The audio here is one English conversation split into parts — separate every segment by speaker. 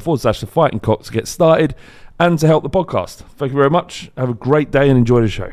Speaker 1: forward slash the fighting cock to get started and to help the podcast. Thank you very much. Have a great day and enjoy the show.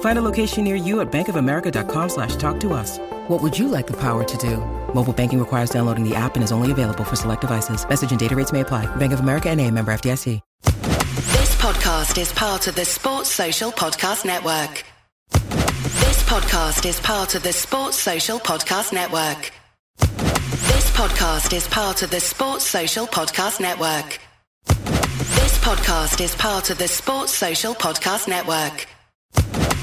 Speaker 2: Find a location near you at bankofamerica.com slash talk to us. What would you like the power to do? Mobile banking requires downloading the app and is only available for select devices. Message and data rates may apply. Bank of America and a member FDIC.
Speaker 3: This podcast is part of the Sports Social Podcast Network. This podcast is part of the Sports Social Podcast Network. This podcast is part of the Sports Social Podcast Network. This podcast is part of the Sports Social Podcast Network.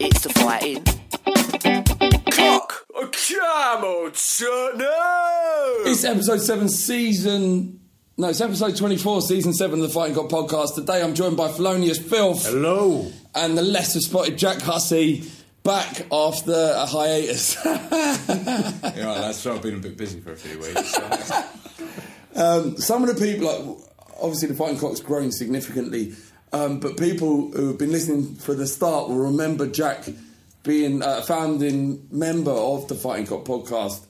Speaker 4: It's the fighting. Clock.
Speaker 5: Come on, son. No.
Speaker 1: It's episode 7, season. No, it's episode 24, season 7 of the Fighting Cock podcast. Today I'm joined by Felonious Filth.
Speaker 5: Hello.
Speaker 1: And the lesser spotted Jack Hussey back after a hiatus.
Speaker 5: Yeah, that's right. I've been a bit busy for a few weeks. so-
Speaker 1: um, some of the people, like, obviously, the Fighting Cock's grown significantly, um, but people who have been listening for the start will remember Jack being a founding member of the Fighting Cock podcast.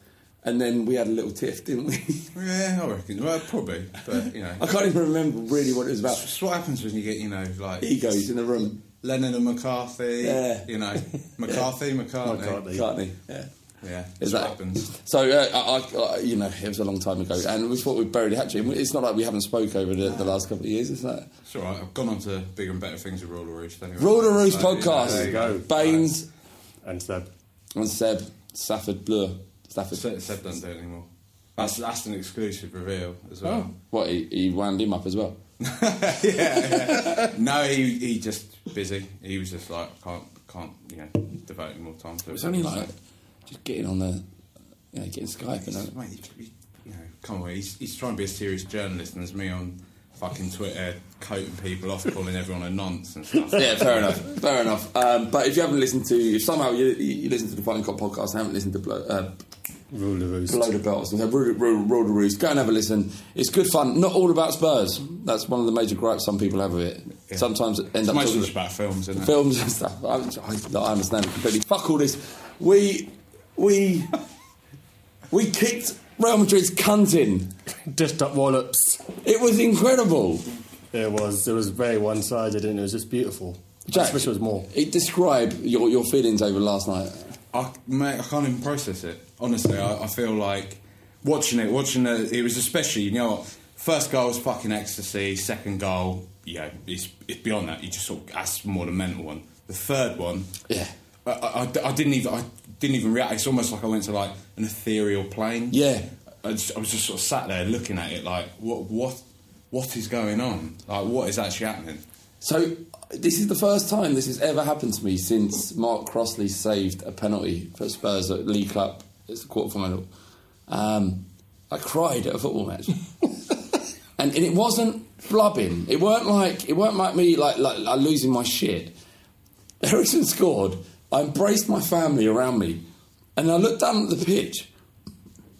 Speaker 1: And then we had a little tiff, didn't we?
Speaker 5: yeah, I reckon. Well, probably, but you know,
Speaker 1: I can't even remember really what it was about.
Speaker 5: it's what happens when you get, you know, like
Speaker 1: Egos in the room.
Speaker 5: Lennon and McCarthy.
Speaker 6: Yeah.
Speaker 5: You know, McCarthy, McCartney.
Speaker 7: McCartney.
Speaker 6: McCartney. Yeah.
Speaker 5: Yeah,
Speaker 6: Is that
Speaker 5: what happens.
Speaker 6: So, uh, I, I, you know, it was a long time ago, and we thought we'd buried the hatchet. It's not like we haven't spoke over the, the last couple of years, is that?
Speaker 5: It's all right. I've gone on to bigger and better things with Roller Roost anyway.
Speaker 6: Rule the Roost
Speaker 5: So,
Speaker 6: podcast.
Speaker 5: there you go.
Speaker 6: Baines
Speaker 7: And Seb.
Speaker 6: and Seb, Stafford Blur. Stafford.
Speaker 5: Seb, Seb doesn't do it anymore. That's, that's an exclusive reveal as well.
Speaker 6: What, he, he wound him up as well?
Speaker 5: yeah, yeah. No, he he just busy. He was just like can't can't you know devote any more time to it.
Speaker 6: It's only like just getting on the, you know, getting Skype and
Speaker 5: Mate, he- he- you know, come on, he's, he's trying to be a serious journalist, and there's me on fucking Twitter coating people off, calling everyone a nonce and stuff.
Speaker 6: yeah, fair enough. Fair enough. Um, but if you haven't listened to, if somehow you, you you listen to the Fighting Cock podcast and haven't listened to Blow, uh,
Speaker 7: Rule the roost.
Speaker 6: Below the Belt, so Roll, Roll, Roll the Roost, go and have a listen. It's good fun. Not all about Spurs. That's one of the major gripes some people have with it.
Speaker 5: Yeah.
Speaker 6: Sometimes it end
Speaker 5: It's
Speaker 6: up
Speaker 5: mostly
Speaker 6: talking
Speaker 5: about films, isn't it?
Speaker 6: films and stuff. I, I, I understand it completely. Fuck all this. We we we kicked Real Madrid's cunt in.
Speaker 7: Dished up wallops.
Speaker 6: It was incredible.
Speaker 7: It was. It was very one-sided, and it was just beautiful.
Speaker 6: Jack,
Speaker 7: I wish it was more.
Speaker 6: It, describe your, your feelings over last night.
Speaker 5: I, mate, I can't even process it. Honestly, I, I feel like watching it, watching it, it was especially, you know what, first goal was fucking ecstasy, second goal, yeah, it's, it's beyond that. You just sort of, that's more the mental one. The third one,
Speaker 6: Yeah.
Speaker 5: I, I, I didn't even, I didn't even react. It's almost like I went to like an ethereal plane.
Speaker 6: Yeah.
Speaker 5: I, just, I was just sort of sat there looking at it like, what, what, what is going on? Like, what is actually happening?
Speaker 6: So this is the first time this has ever happened to me since Mark Crossley saved a penalty for Spurs at League Cup. It's the quarter final. Um, I cried at a football match, and, and it wasn't blubbing. It weren't like it weren't like me like like, like losing my shit. Eriksen scored. I embraced my family around me, and I looked down at the pitch,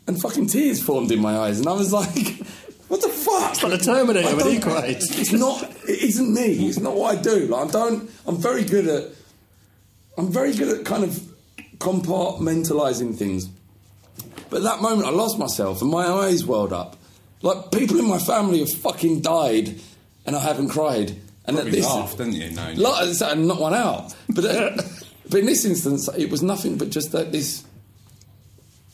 Speaker 6: and fucking tears formed in my eyes, and I was like. What the fuck?
Speaker 7: It's like the Terminator
Speaker 6: I
Speaker 7: when he
Speaker 6: don't-
Speaker 7: cried.
Speaker 6: It's not. It isn't me. It's not what I do. Like I don't. I'm very good at. I'm very good at kind of compartmentalizing things. But at that moment, I lost myself, and my eyes welled up. Like people in my family have fucking died, and I haven't cried. And
Speaker 5: Probably laughed, didn't you? No,
Speaker 6: Like, it's, uh, not one out. But, uh, but in this instance, it was nothing but just that this.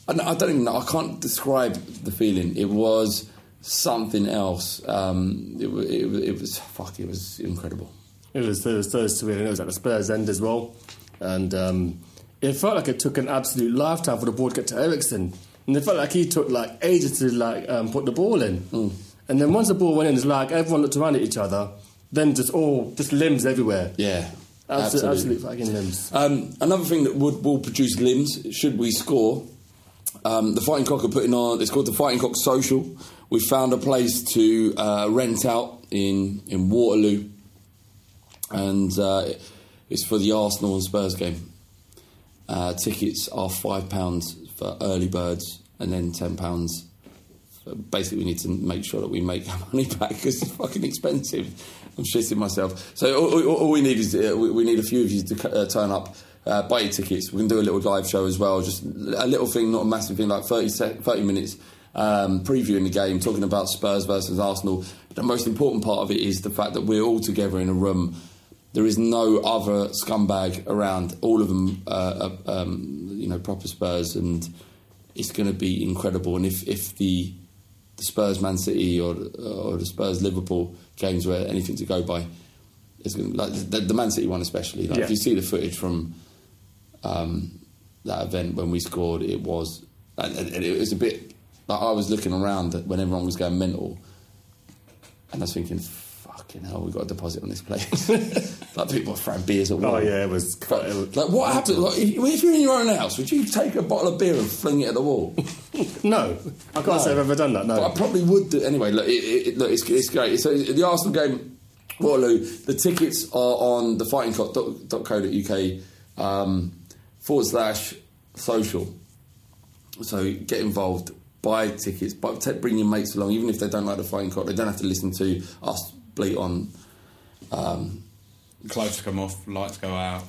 Speaker 6: I, don't- even know. I can't describe the feeling. It was something else. Um, it, it, it was fuck. It was incredible.
Speaker 7: It was, it was those and it was at the Spurs end as well. And um, it felt like it took an absolute lifetime for the ball to get to Eriksen. And it felt like he took like ages to like um, put the ball in.
Speaker 6: Mm.
Speaker 7: And then once the ball went in, it's like everyone looked around at each other. Then just all just limbs everywhere.
Speaker 6: Yeah,
Speaker 7: Absolute,
Speaker 6: absolutely.
Speaker 7: absolute fucking limbs.
Speaker 6: Um, another thing that would will produce limbs should we score. Um, the Fighting Cock are putting on. It's called the Fighting Cock Social. We found a place to uh, rent out in in Waterloo, and uh, it's for the Arsenal and Spurs game. Uh, tickets are five pounds for early birds, and then ten pounds. Basically, we need to make sure that we make our money back because it's fucking expensive. I'm shitting myself. So all, all, we need is uh, we, need a few of you to uh, turn up, uh, buy your tickets. We can do a little live show as well, just a little thing, not a massive thing, like 30, sec- 30 minutes. Um, previewing the game, talking about Spurs versus Arsenal. The most important part of it is the fact that we're all together in a room there is no other scumbag around. All of them, uh, um, you know, proper Spurs, and it's going to be incredible. And if, if the the Spurs Man City or or the Spurs Liverpool games where anything to go by, it's going like the, the Man City one especially. Like
Speaker 7: Yeah.
Speaker 6: if you see the footage from um, that event when we scored, it was and, and it was a bit like I was looking around that when everyone was going mental, and I was thinking. Fucking hell, we've got a deposit on this place. like people are throwing beers at.
Speaker 7: Oh yeah, it was.
Speaker 6: But,
Speaker 7: was-
Speaker 6: like what happened? Like, if, if you're in your own house, would you take a bottle of beer and fling it at the wall?
Speaker 7: no, I can't say I've ever done that. No,
Speaker 6: But I probably would do anyway. Look, it, it, look it's, it's great. So the Arsenal game, Waterloo. The tickets are on thefightingcock.co.uk um, forward slash social. So get involved, buy tickets, but bring your mates along, even if they don't like the fighting cock. They don't have to listen to us bleat on. Um,
Speaker 5: Clothes come off, lights go out.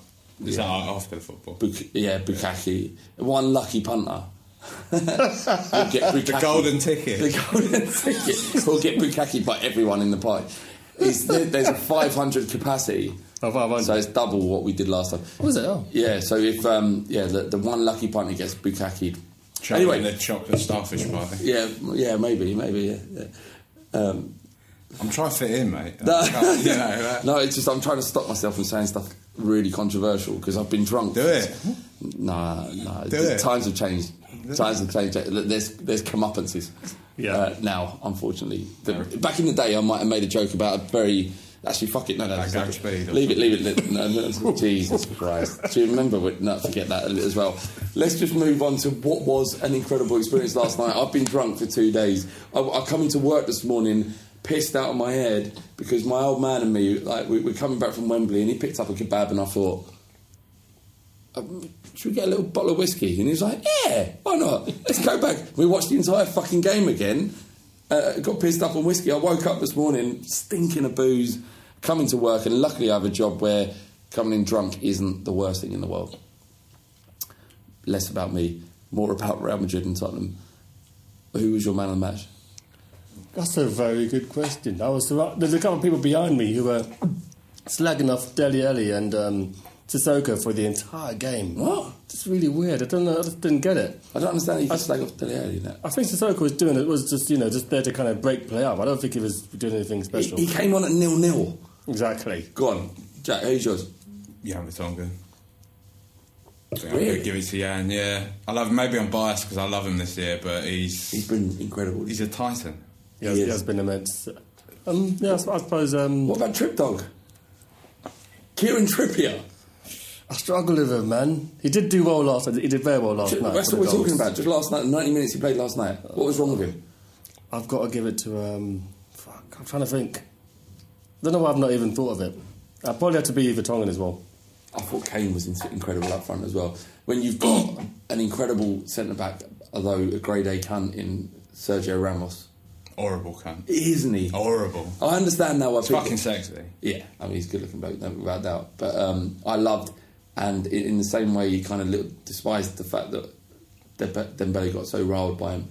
Speaker 5: Is
Speaker 6: Yeah.
Speaker 5: that after the football?
Speaker 6: Buk- yeah, Bukaki. One lucky punter. We'll get
Speaker 5: The
Speaker 6: Bukaki.
Speaker 5: golden ticket.
Speaker 6: The golden ticket. We'll get Bukaki by everyone in the pie. is there, there's a 500 capacity.
Speaker 7: Oh, 500.
Speaker 6: So it's double what we did last time.
Speaker 7: What was it? Oh.
Speaker 6: Yeah, so if um, yeah, the, the one lucky punter gets bukakied.
Speaker 5: Anyway,
Speaker 6: Anyway,
Speaker 5: the chocolate starfish party.
Speaker 6: yeah, yeah, maybe, maybe, yeah. yeah. Um,
Speaker 5: I'm trying to fit in, mate.
Speaker 6: No.
Speaker 5: You know, that-
Speaker 6: no, it's just I'm trying to stop myself from saying stuff really controversial because I've been drunk.
Speaker 5: Do it.
Speaker 6: No, no.
Speaker 5: Do
Speaker 6: the
Speaker 5: it.
Speaker 6: Times have changed. Times have changed. There's there's comeuppance
Speaker 7: Yeah.
Speaker 6: uh, now, unfortunately. The, back in the day, I might have made a joke about a very. Actually, fuck it. No, no,
Speaker 5: Like
Speaker 6: stop
Speaker 5: Gary
Speaker 6: it. Leave it, leave it. No, no, Jesus Christ. Do you remember? what- No, forget that as well. Let's just move on to what was an incredible experience last night. I've been drunk for two days. I, I come into work this morning pissed out of my head because my old man and me, like, we, we're coming back from Wembley, and he picked up a kebab, and I thought um, should we get a little bottle of whiskey? And he was like, yeah, why not? Let's go back. We watched the entire fucking game again. Uh, got pissed up on whiskey. I woke up this morning stinking of booze, coming to work, and luckily I have a job where coming in drunk isn't the worst thing in the world. Less about me, more about Real Madrid and Tottenham. Who was your man of the match?
Speaker 7: That's a very good question. I was surra- there's a couple of people behind me who were slagging off Dele Alli and um, Sissoko for the entire game.
Speaker 6: What?
Speaker 7: It's really weird. I don't know. I just didn't get it.
Speaker 6: I don't understand how you can slag off Dele Alli in that.
Speaker 7: I think Sissoko was doing it was just you know just there to kind of break play up. I don't think he was doing anything special.
Speaker 6: he came on at nil nil.
Speaker 7: exactly.
Speaker 6: Go on, Jack. Who's yours?
Speaker 5: Jan Vertonghen. I think I'm
Speaker 6: Really?
Speaker 5: gonna give it to Jan. Yeah, I love. Him. Maybe I'm biased because I love him this year, but he's
Speaker 6: He's been incredible.
Speaker 5: he's a titan.
Speaker 7: He has,
Speaker 6: He
Speaker 7: he
Speaker 6: is.
Speaker 7: has been immense. Um, yeah, I s- I suppose. Um,
Speaker 6: What about Trip Dog? Kieran Trippier.
Speaker 7: I struggle with him, man. He did do well last night. He did very well last night.
Speaker 6: That's what
Speaker 7: the
Speaker 6: we're talking about. Just last night, 90 minutes he played last night. What was wrong with him?
Speaker 7: I've got to give it to. Um, fuck, I'm trying to think. I don't know why I've not even thought of it. I probably had to be Vertonghen as well.
Speaker 6: I thought Kane was incredible up front as well. When you've got an incredible centre back, although a grade A cunt in Sergio Ramos,
Speaker 5: Horrible cunt.
Speaker 6: isn't he?
Speaker 5: Horrible.
Speaker 6: I understand now. I
Speaker 5: It's
Speaker 6: think-
Speaker 5: fucking sexy.
Speaker 6: Yeah, I mean he's a good looking bloke, no without doubt. But um, I loved, and in, in the same way, he kind of little despised the fact that Dembe- Dembele got so riled by him.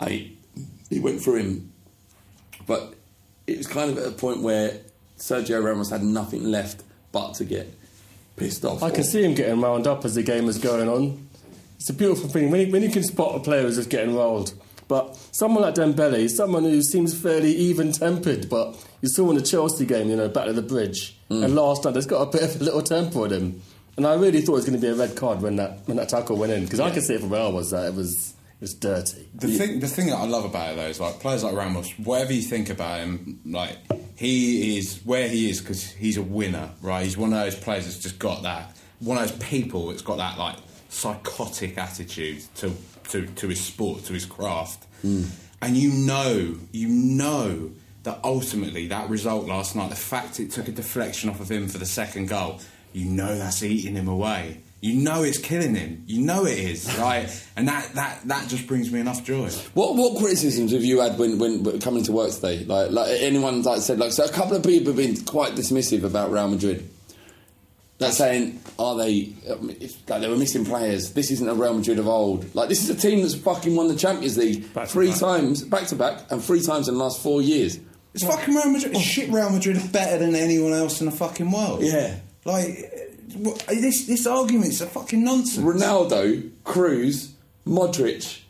Speaker 6: I he went through him, but it was kind of at a point where Sergio Ramos had nothing left but to get pissed off.
Speaker 7: I can see him getting wound up as the game is going on. It's a beautiful thing when you, when you can spot a player who's just getting rolled. But someone like Dembele is someone who seems fairly even-tempered, but you saw in the Chelsea game, you know, back at the bridge, hmm. and last night there's got a bit of a little temper in him. And I really thought it was going to be a red card when that when that tackle went in because I could see it from where I was that it was it was dirty.
Speaker 5: The thing, the thing that I love about it though is like players like Ramos. Whatever you think about him, like he is where he is because he's a winner, right? He's one of those players that's just got that. One of those people that's got that like psychotic attitude to to, to his sport, to his craft, hmm. and you know, you know that ultimately that result last night, the fact it took a deflection off of him for the second goal, you know that's eating him away. You know it's killing him. You know it is, right? and that, that, that just brings me enough joy.
Speaker 6: What what criticisms have you had when, when when coming to work today? Like like anyone like said like so a couple of people have been quite dismissive about Real Madrid. Like saying, are they? um, It's, like they were missing players. This isn't a Real Madrid of old. Like this is a team that's fucking won the Champions League
Speaker 7: Back
Speaker 6: three
Speaker 7: back.
Speaker 6: times, back to back, and three times in the last four years.
Speaker 5: It's fucking Real Madrid. Shit, Real Madrid are better than anyone else in the fucking world.
Speaker 6: Yeah.
Speaker 5: Like, what- this, this argument's a fucking nonsense.
Speaker 6: Ronaldo, Kroos, Modric,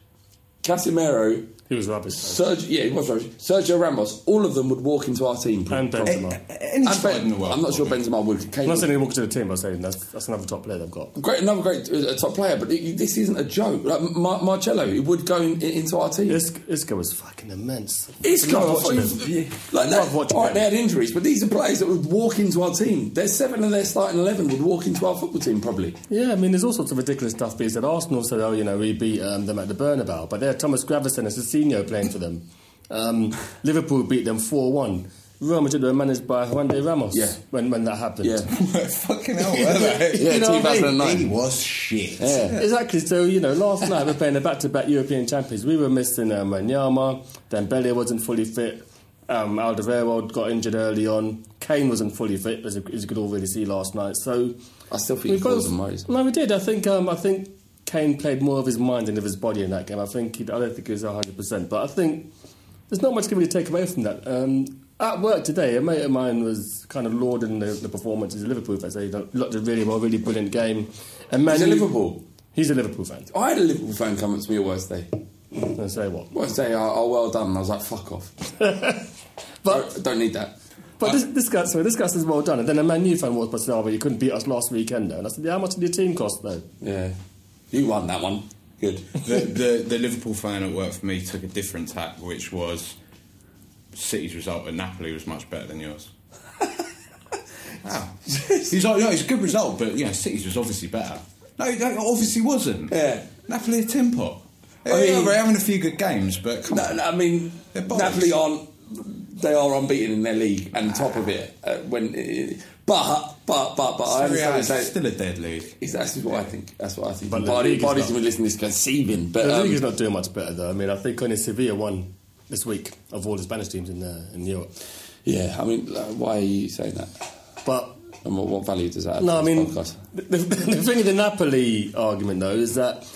Speaker 6: Casemiro,
Speaker 7: He was rubbish.
Speaker 6: Sergio, yeah, he was rubbish. Sergio Ramos. All of them would walk into our team. pro-
Speaker 7: And
Speaker 6: pro-
Speaker 7: Benzema.
Speaker 5: Any
Speaker 6: And Ben-
Speaker 5: in the world.
Speaker 6: I'm not sure
Speaker 5: probably.
Speaker 6: Benzema would. Kane
Speaker 7: I'm not
Speaker 6: would.
Speaker 7: saying he walked to the team. I'm saying that's that's another top player they've got.
Speaker 6: Great, another great uh, top player, but it, this isn't a joke. Like Mar- Marcelo, he would go in, into our team.
Speaker 7: Isco, Isco was fucking immense.
Speaker 6: Isco,
Speaker 7: I
Speaker 6: I
Speaker 7: love watching
Speaker 6: he-
Speaker 7: him.
Speaker 6: like that.
Speaker 7: love watching
Speaker 6: all right,
Speaker 7: him.
Speaker 6: they had injuries, but these are players that would walk into our team. Their seven of their starting eleven would walk into our football team probably.
Speaker 7: Yeah, I mean, there's all sorts of ridiculous stuff being said. Arsenal said, oh, you know, we beat um, them at the Bernabeu, but they had Thomas Gravesen and Cicinho playing for them. Um, Liverpool beat them 4 1. Real Madrid were managed by Juande Ramos
Speaker 6: Yeah.
Speaker 7: when, when that happened.
Speaker 6: Yeah,
Speaker 5: fucking hell, were they?
Speaker 6: yeah,
Speaker 7: You know what I mean?
Speaker 6: 2009.
Speaker 5: He was shit.
Speaker 6: Yeah.
Speaker 7: Exactly. So you know, last night we're playing a back-to-back European champions. We were missing um, Wanyama. Dembele wasn't fully fit. Um, Alderweireld got injured early on. Kane wasn't fully fit, as, as you could already see last night. So
Speaker 6: I still think
Speaker 7: we've
Speaker 6: he
Speaker 7: got-
Speaker 6: falls on
Speaker 7: No, we did. I think. Um, I think Kane played more of his mind than of his body in that game. I think. He, I don't think he was hundred percent, but I think there's not much to really take away from that. Um, At work today, a mate of mine was kind of lauding the, the performances of Liverpool. They say they looked a really well, really brilliant game. And Man
Speaker 6: He's a Liverpool.
Speaker 7: He's a Liverpool fan.
Speaker 6: I had a Liverpool fan come up to me at Wednesday.
Speaker 7: And say what?
Speaker 6: Wednesday, oh, oh, well done. And I was like, fuck off.
Speaker 7: But
Speaker 6: I don't need that.
Speaker 7: but this, this guy, sorry, this guy says well done. And then a Man U fan walks past, oh, but you couldn't beat us last weekend. Though. And I said, yeah, how much did your team cost though?
Speaker 6: Yeah. You won that one. Good.
Speaker 5: the, the the Liverpool fan at work for me took a different tack, which was City's result at Napoli was much better than yours. wow. He's like, no, it's a good result, but you know, City's was obviously better. No, it obviously wasn't.
Speaker 6: Yeah.
Speaker 5: Napoli a tin pot.
Speaker 6: I mean-
Speaker 5: we're having a few good games, but come
Speaker 6: No,
Speaker 5: on.
Speaker 6: no, I mean, Napoli aren't. They are unbeaten in their league and top of it. Uh, when, but but but but I
Speaker 5: Serie
Speaker 6: understand.
Speaker 5: is still a dead league.
Speaker 6: That's what I think. That's what I think.
Speaker 7: But the
Speaker 6: bodies
Speaker 7: not-
Speaker 6: will listen to this conceiving, but
Speaker 7: the
Speaker 6: um,
Speaker 7: league is not doing much better though. I mean, I think only Sevilla won this week of all the Spanish teams in uh, in Europe.
Speaker 6: yeah. I mean, uh, why are you saying that?
Speaker 7: But
Speaker 6: And what, what value does that have?
Speaker 7: No, I mean, the, the, the thing with the Napoli argument, though, is that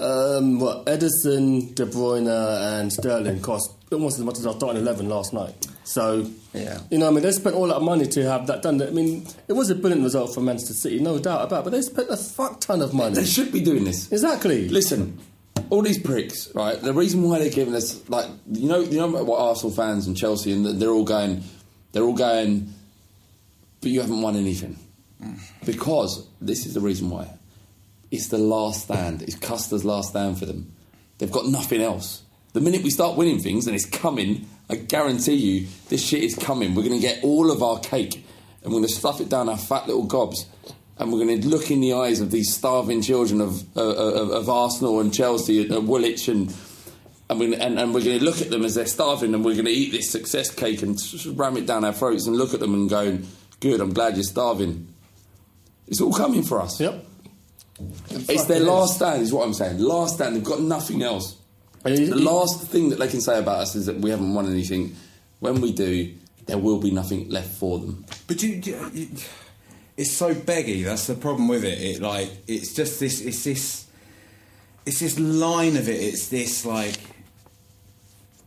Speaker 7: um, what Ederson, De Bruyne, and Sterling cost almost as much as our starting 11 last night. So,
Speaker 6: Yeah.
Speaker 7: you know, I mean, they spent all that money to have that done. I mean, it was a brilliant result for Manchester City, no doubt about it, but they spent a fuck ton of money.
Speaker 6: They should be doing this.
Speaker 7: Exactly.
Speaker 6: Listen, all these pricks, right? The reason why they're giving us like you know you know what Arsenal fans and Chelsea and they're all going, they're all going, but you haven't won anything mm. because this is the reason why. It's the last stand. It's Custer's last stand for them. They've got nothing else. The minute we start winning things, and it's coming, I guarantee you, this shit is coming. We're going to get all of our cake, and we're going to stuff it down our fat little gobs, and we're going to look in the eyes of these starving children of uh, of, of Arsenal and Chelsea and uh, Woolwich and. And we're, and, and we're going to look at them as they're starving, and we're going to eat this success cake and ram it down our throats, and look at them and go, "Good, I'm glad you're starving." It's all coming for us.
Speaker 7: Yep.
Speaker 6: It's their last stand, is what I'm saying. Last stand. They've got nothing else.
Speaker 7: And you-
Speaker 6: The last thing that they can say about us is that we haven't won anything. When we do, there will be nothing left for them.
Speaker 5: But you, you, you, it's so beggy. That's the problem with it. It like it's just this. It's this. It's this line of it. It's this like.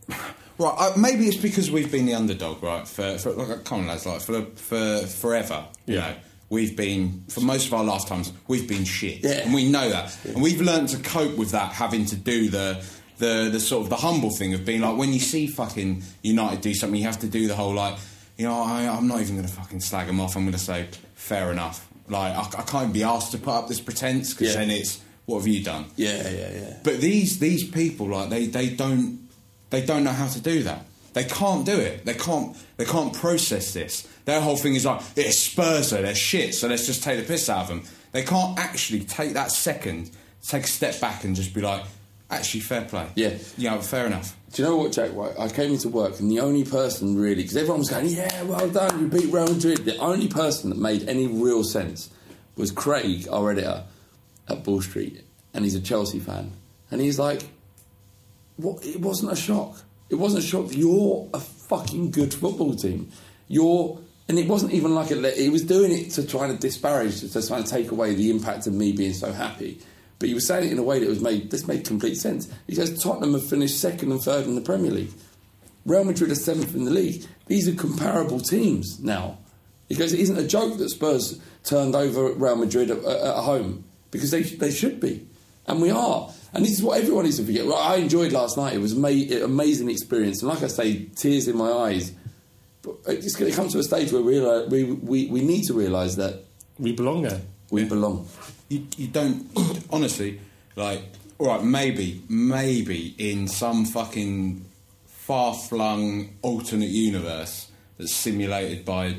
Speaker 5: Right, uh, maybe it's because we've been the underdog, right? For, for like, come on, lads, like for for forever. You
Speaker 7: Yeah.
Speaker 5: know, we've been for most of our lifetimes, we've been shit,
Speaker 6: Yeah.
Speaker 5: and we know that, and we've learned to cope with that, having to do the the the sort of the humble thing of being like when you see fucking United do something, you have to do the whole like, you know, I, I'm not even going to fucking slag them off. I'm going to say fair enough. Like I, I can't be asked to put up this pretense because
Speaker 6: Yeah.
Speaker 5: then it's what have you done?
Speaker 6: Yeah, yeah, yeah.
Speaker 5: But these these people like they, they don't they don't know how to do that. They can't do it. They can't they can't process this. Their whole thing is like it's Spurs, so they're shit. So let's just take the piss out of them. They can't actually take that second, take a step back, and just be like, actually, fair play.
Speaker 6: Yeah.
Speaker 5: Yeah, fair enough.
Speaker 6: Do you know what, Jack? I came into work, and the only person really, because everyone was going, "Yeah, well done, you beat Real Madrid." The only person that made any real sense was Craig, our editor at Ball Street, and he's a Chelsea fan, and he's like, "What? It wasn't a shock. It wasn't a shock. You're a fucking good football team. You're." And it wasn't even like a, he was doing it to try to disparage, to try to take away the impact of me being so happy. But he was saying it in a way that was made. This made complete sense. He says Tottenham have finished second and third in the Premier League. Real Madrid are seventh in the league. These are comparable teams now. He goes, it isn't a joke that Spurs turned over Real Madrid at, at home because they they should be, and we are. And this is what everyone needs to forget. Well, I enjoyed last night. It was an amazing experience, and like I say, tears in my eyes. But it's going to come to a stage where we we, we we need to realise that
Speaker 7: We belong there.
Speaker 6: we belong.
Speaker 5: You, you don't honestly like. All right, maybe maybe in some fucking far flung alternate universe that's simulated by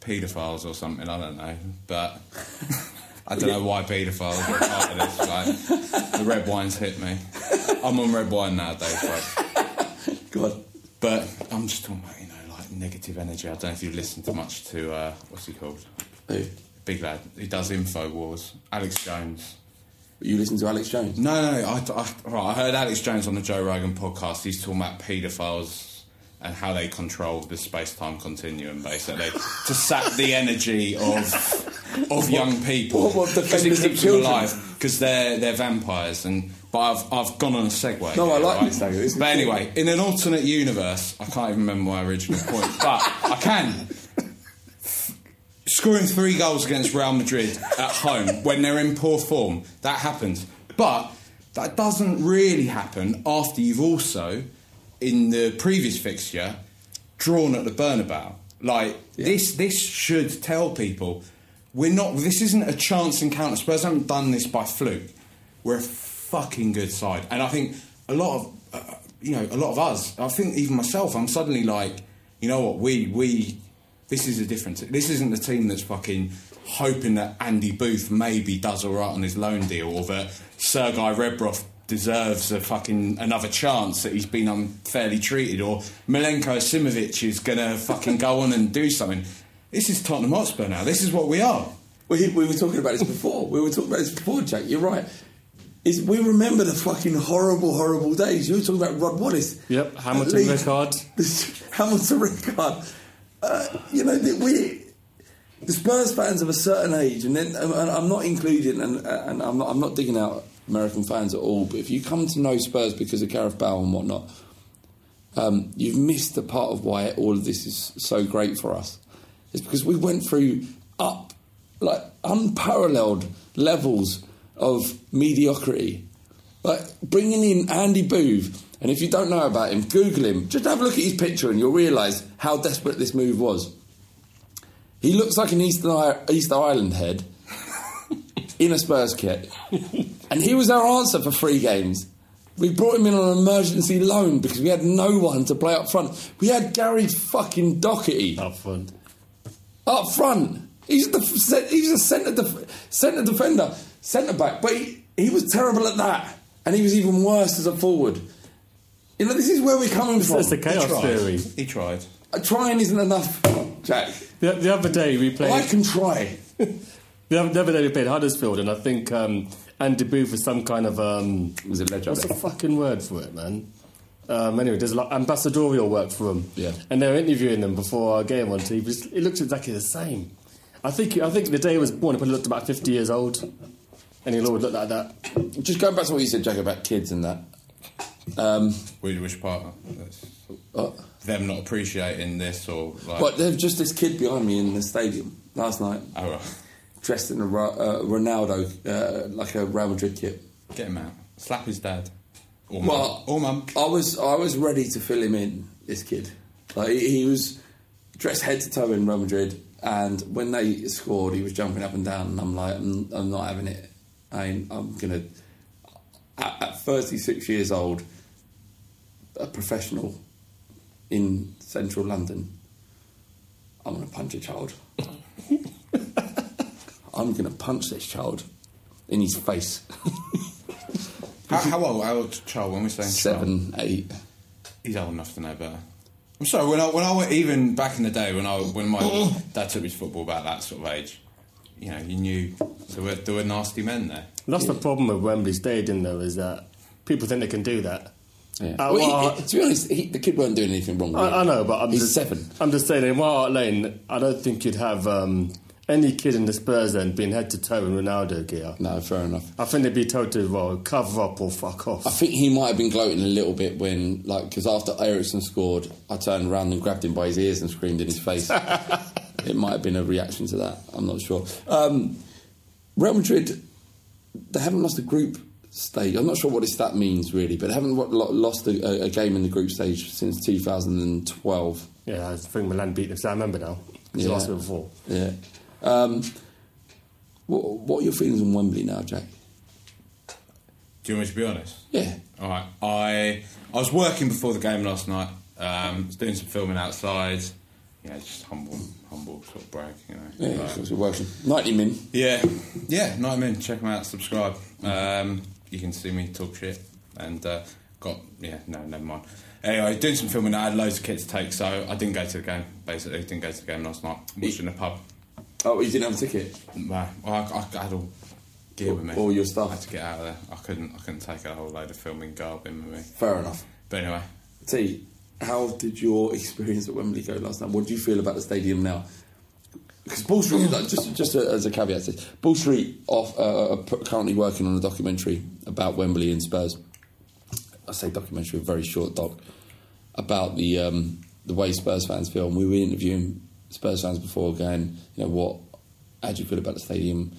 Speaker 5: paedophiles or something. I don't know, but. I don't know why paedophiles are part of this. Like, the red wine's hit me. I'm on red wine nowadays, folks.
Speaker 6: God,
Speaker 5: But I'm just talking about, you know, like negative energy. I don't know if you've listened to much to, uh, what's he called?
Speaker 6: Who?
Speaker 5: Big lad. He does Info Wars. Alex Jones.
Speaker 6: you listen to Alex Jones?
Speaker 5: No, no, I, I, right, I heard Alex Jones on the Joe Rogan podcast. He's talking about paedophiles and how they control the space time continuum, basically, to sap the energy of of young people because it keeps them alive because they're they're vampires and. But I've, I've gone on a segue.
Speaker 6: No, I like
Speaker 5: right?
Speaker 6: this segue.
Speaker 5: But anyway, in an alternate universe, I can't even remember my original point, but I can scoring three goals against Real Madrid at home when they're in poor form. That happens. But that doesn't really happen after you've also, in the previous fixture, drawn at the Bernabeu. Like this, this should tell people we're not. This isn't a chance encounter. Spurs haven't done this by fluke. We're a fucking good side, and I think a lot of, uh, you know, a lot of us. I think even myself. I'm suddenly like, you know what? We we this is a different. This isn't the team that's fucking hoping that Andy Booth maybe does all right on his loan deal, or that Sergei Rebrov deserves a fucking another chance that he's been unfairly treated, or Milenko Acimovic is gonna fucking go on and do something. This is Tottenham Hotspur now. This is what we are.
Speaker 6: We, we were talking about this before. We were talking about this before, Jack. You're right. Is we remember the fucking horrible, horrible days. You were talking about Rod Wallace.
Speaker 7: Yep,
Speaker 6: At
Speaker 7: Hamilton
Speaker 6: Leeds.
Speaker 7: Ricard.
Speaker 6: Hamilton Ricard. You know, we the Spurs fans of a certain age, and then and I'm not including, and, and I'm not I'm not digging out American fans at all. But if you come to know Spurs because of Gareth Bale and whatnot, um, you've missed the part of why all of this is so great for us. It's because we went through up like unparalleled levels of mediocrity. Like bringing in Andy Booth, and if you don't know about him, Google him. Just have a look at his picture, and you'll realise how desperate this move was. He looks like an Eastern I- Easter Island head in a Spurs kit, and he was our answer for three games. We brought him in on an emergency loan because we had no one to play up front. We had Gary fucking Doherty
Speaker 7: Up front.
Speaker 6: up front. He's the he's a centre def, centre defender, centre back, but he, he was terrible at that, and he was even worse as a forward. You know, this is where we're coming from.
Speaker 7: It's the chaos
Speaker 5: tried.
Speaker 7: theory.
Speaker 5: He tried.
Speaker 6: Uh, Trying isn't enough, Jack.
Speaker 7: The, the other day we played.
Speaker 6: I can try.
Speaker 7: The other, the other day we played Huddersfield, and I think um, Andy Booth was some kind of um,
Speaker 6: Was a ledger.
Speaker 7: what's the fucking word for it, man? Um, anyway, there's a lot ambassadorial work for him.
Speaker 6: Yeah.
Speaker 7: and they were interviewing them before our game on TV. It's- It looked exactly the same. I think I think the day he was born, he probably looked about 50 years old, and he'll always look like that.
Speaker 6: Just going back to what you said, Jack, about kids and that. Um,
Speaker 5: Which, which part? That's
Speaker 6: uh,
Speaker 5: them not appreciating this or like.
Speaker 6: but there's just this kid behind me in the stadium last night,
Speaker 5: Oh, right.
Speaker 6: dressed in a uh, Ronaldo, uh, like a Real Madrid kit.
Speaker 5: Get him out. Slap his dad. Or mum.
Speaker 6: Well,
Speaker 5: or mum.
Speaker 6: I was I was ready to fill him in. This kid, like he, he was dressed head to toe in Real Madrid, and when they scored, he was jumping up and down, and I'm like, I'm, I'm not having it. I, I'm gonna. At, at 36 years old, a professional in central London, I'm gonna punch a child. I'm gonna punch this child in his face.
Speaker 5: How, how old? How old child? When we saying child?
Speaker 6: Seven, eight.
Speaker 5: He's old enough to know better. I'm sorry. When I when I went even back in the day when I when my dad took me to football about that sort of age, you know, you knew there were there were nasty men there.
Speaker 7: That's the problem with Wembley Stadium, though, is that people think they can do that.
Speaker 6: Yeah.
Speaker 7: Uh,
Speaker 6: Well, he- to be honest, he, the kid weren't doing anything wrong.
Speaker 7: I, I know, but I'm
Speaker 6: he's
Speaker 7: just,
Speaker 6: seven.
Speaker 7: I'm just saying, in Hart Lane, I don't think you'd have um, any kid in the Spurs end being head to toe in Ronaldo gear.
Speaker 6: No, fair enough.
Speaker 7: I think they'd be told to well, cover up or fuck off.
Speaker 6: I think he might have been gloating a little bit when, like, because after Eriksen scored, I turned around and grabbed him by his ears and screamed in his face. it might have been a reaction to that. I'm not sure. Um, Real Madrid, they haven't lost a group stage. I'm not sure what this stat means really, but they haven't lo- lo- lost a, a game in the group stage since 2012.
Speaker 7: yeah, I think Milan beat them, so I remember now. 'cause you
Speaker 6: Yeah.
Speaker 7: lost it before.
Speaker 6: Yeah. Um, what, what are your feelings on Wembley now, Jack?
Speaker 5: Do you want me to be honest?
Speaker 6: Yeah.
Speaker 5: All right. I I was working before the game last night. Um, was doing some filming outside. You know, just humble, humble sort of brag. You know.
Speaker 6: Yeah,
Speaker 5: Like-
Speaker 6: it's working. 90 min.
Speaker 5: Yeah, yeah, not in. Check them out. Subscribe. Um, you can see me talk shit and uh, got yeah. No, never mind. Anyway, doing some filming. I had loads of kits to take, so I didn't go to the game. Basically, didn't go to the game last night. Watched in the pub.
Speaker 6: Oh, you didn't have a ticket?
Speaker 5: Well, I, I, I had all gear with me.
Speaker 6: All your stuff.
Speaker 5: I had to get out of there. I couldn't. I couldn't take a whole load of filming garb in with me.
Speaker 6: Fair enough.
Speaker 5: But anyway,
Speaker 6: T, how did your experience at Wembley go last night? What do you feel about the stadium now? Because Ball Street, like, just just as a caveat, Ball Street off, uh, are currently working on a documentary about Wembley and Spurs. I say documentary, a very short doc about the um, the way Spurs fans feel. And we were interviewing Spurs fans before, going, you know, what, how do you feel about the stadium?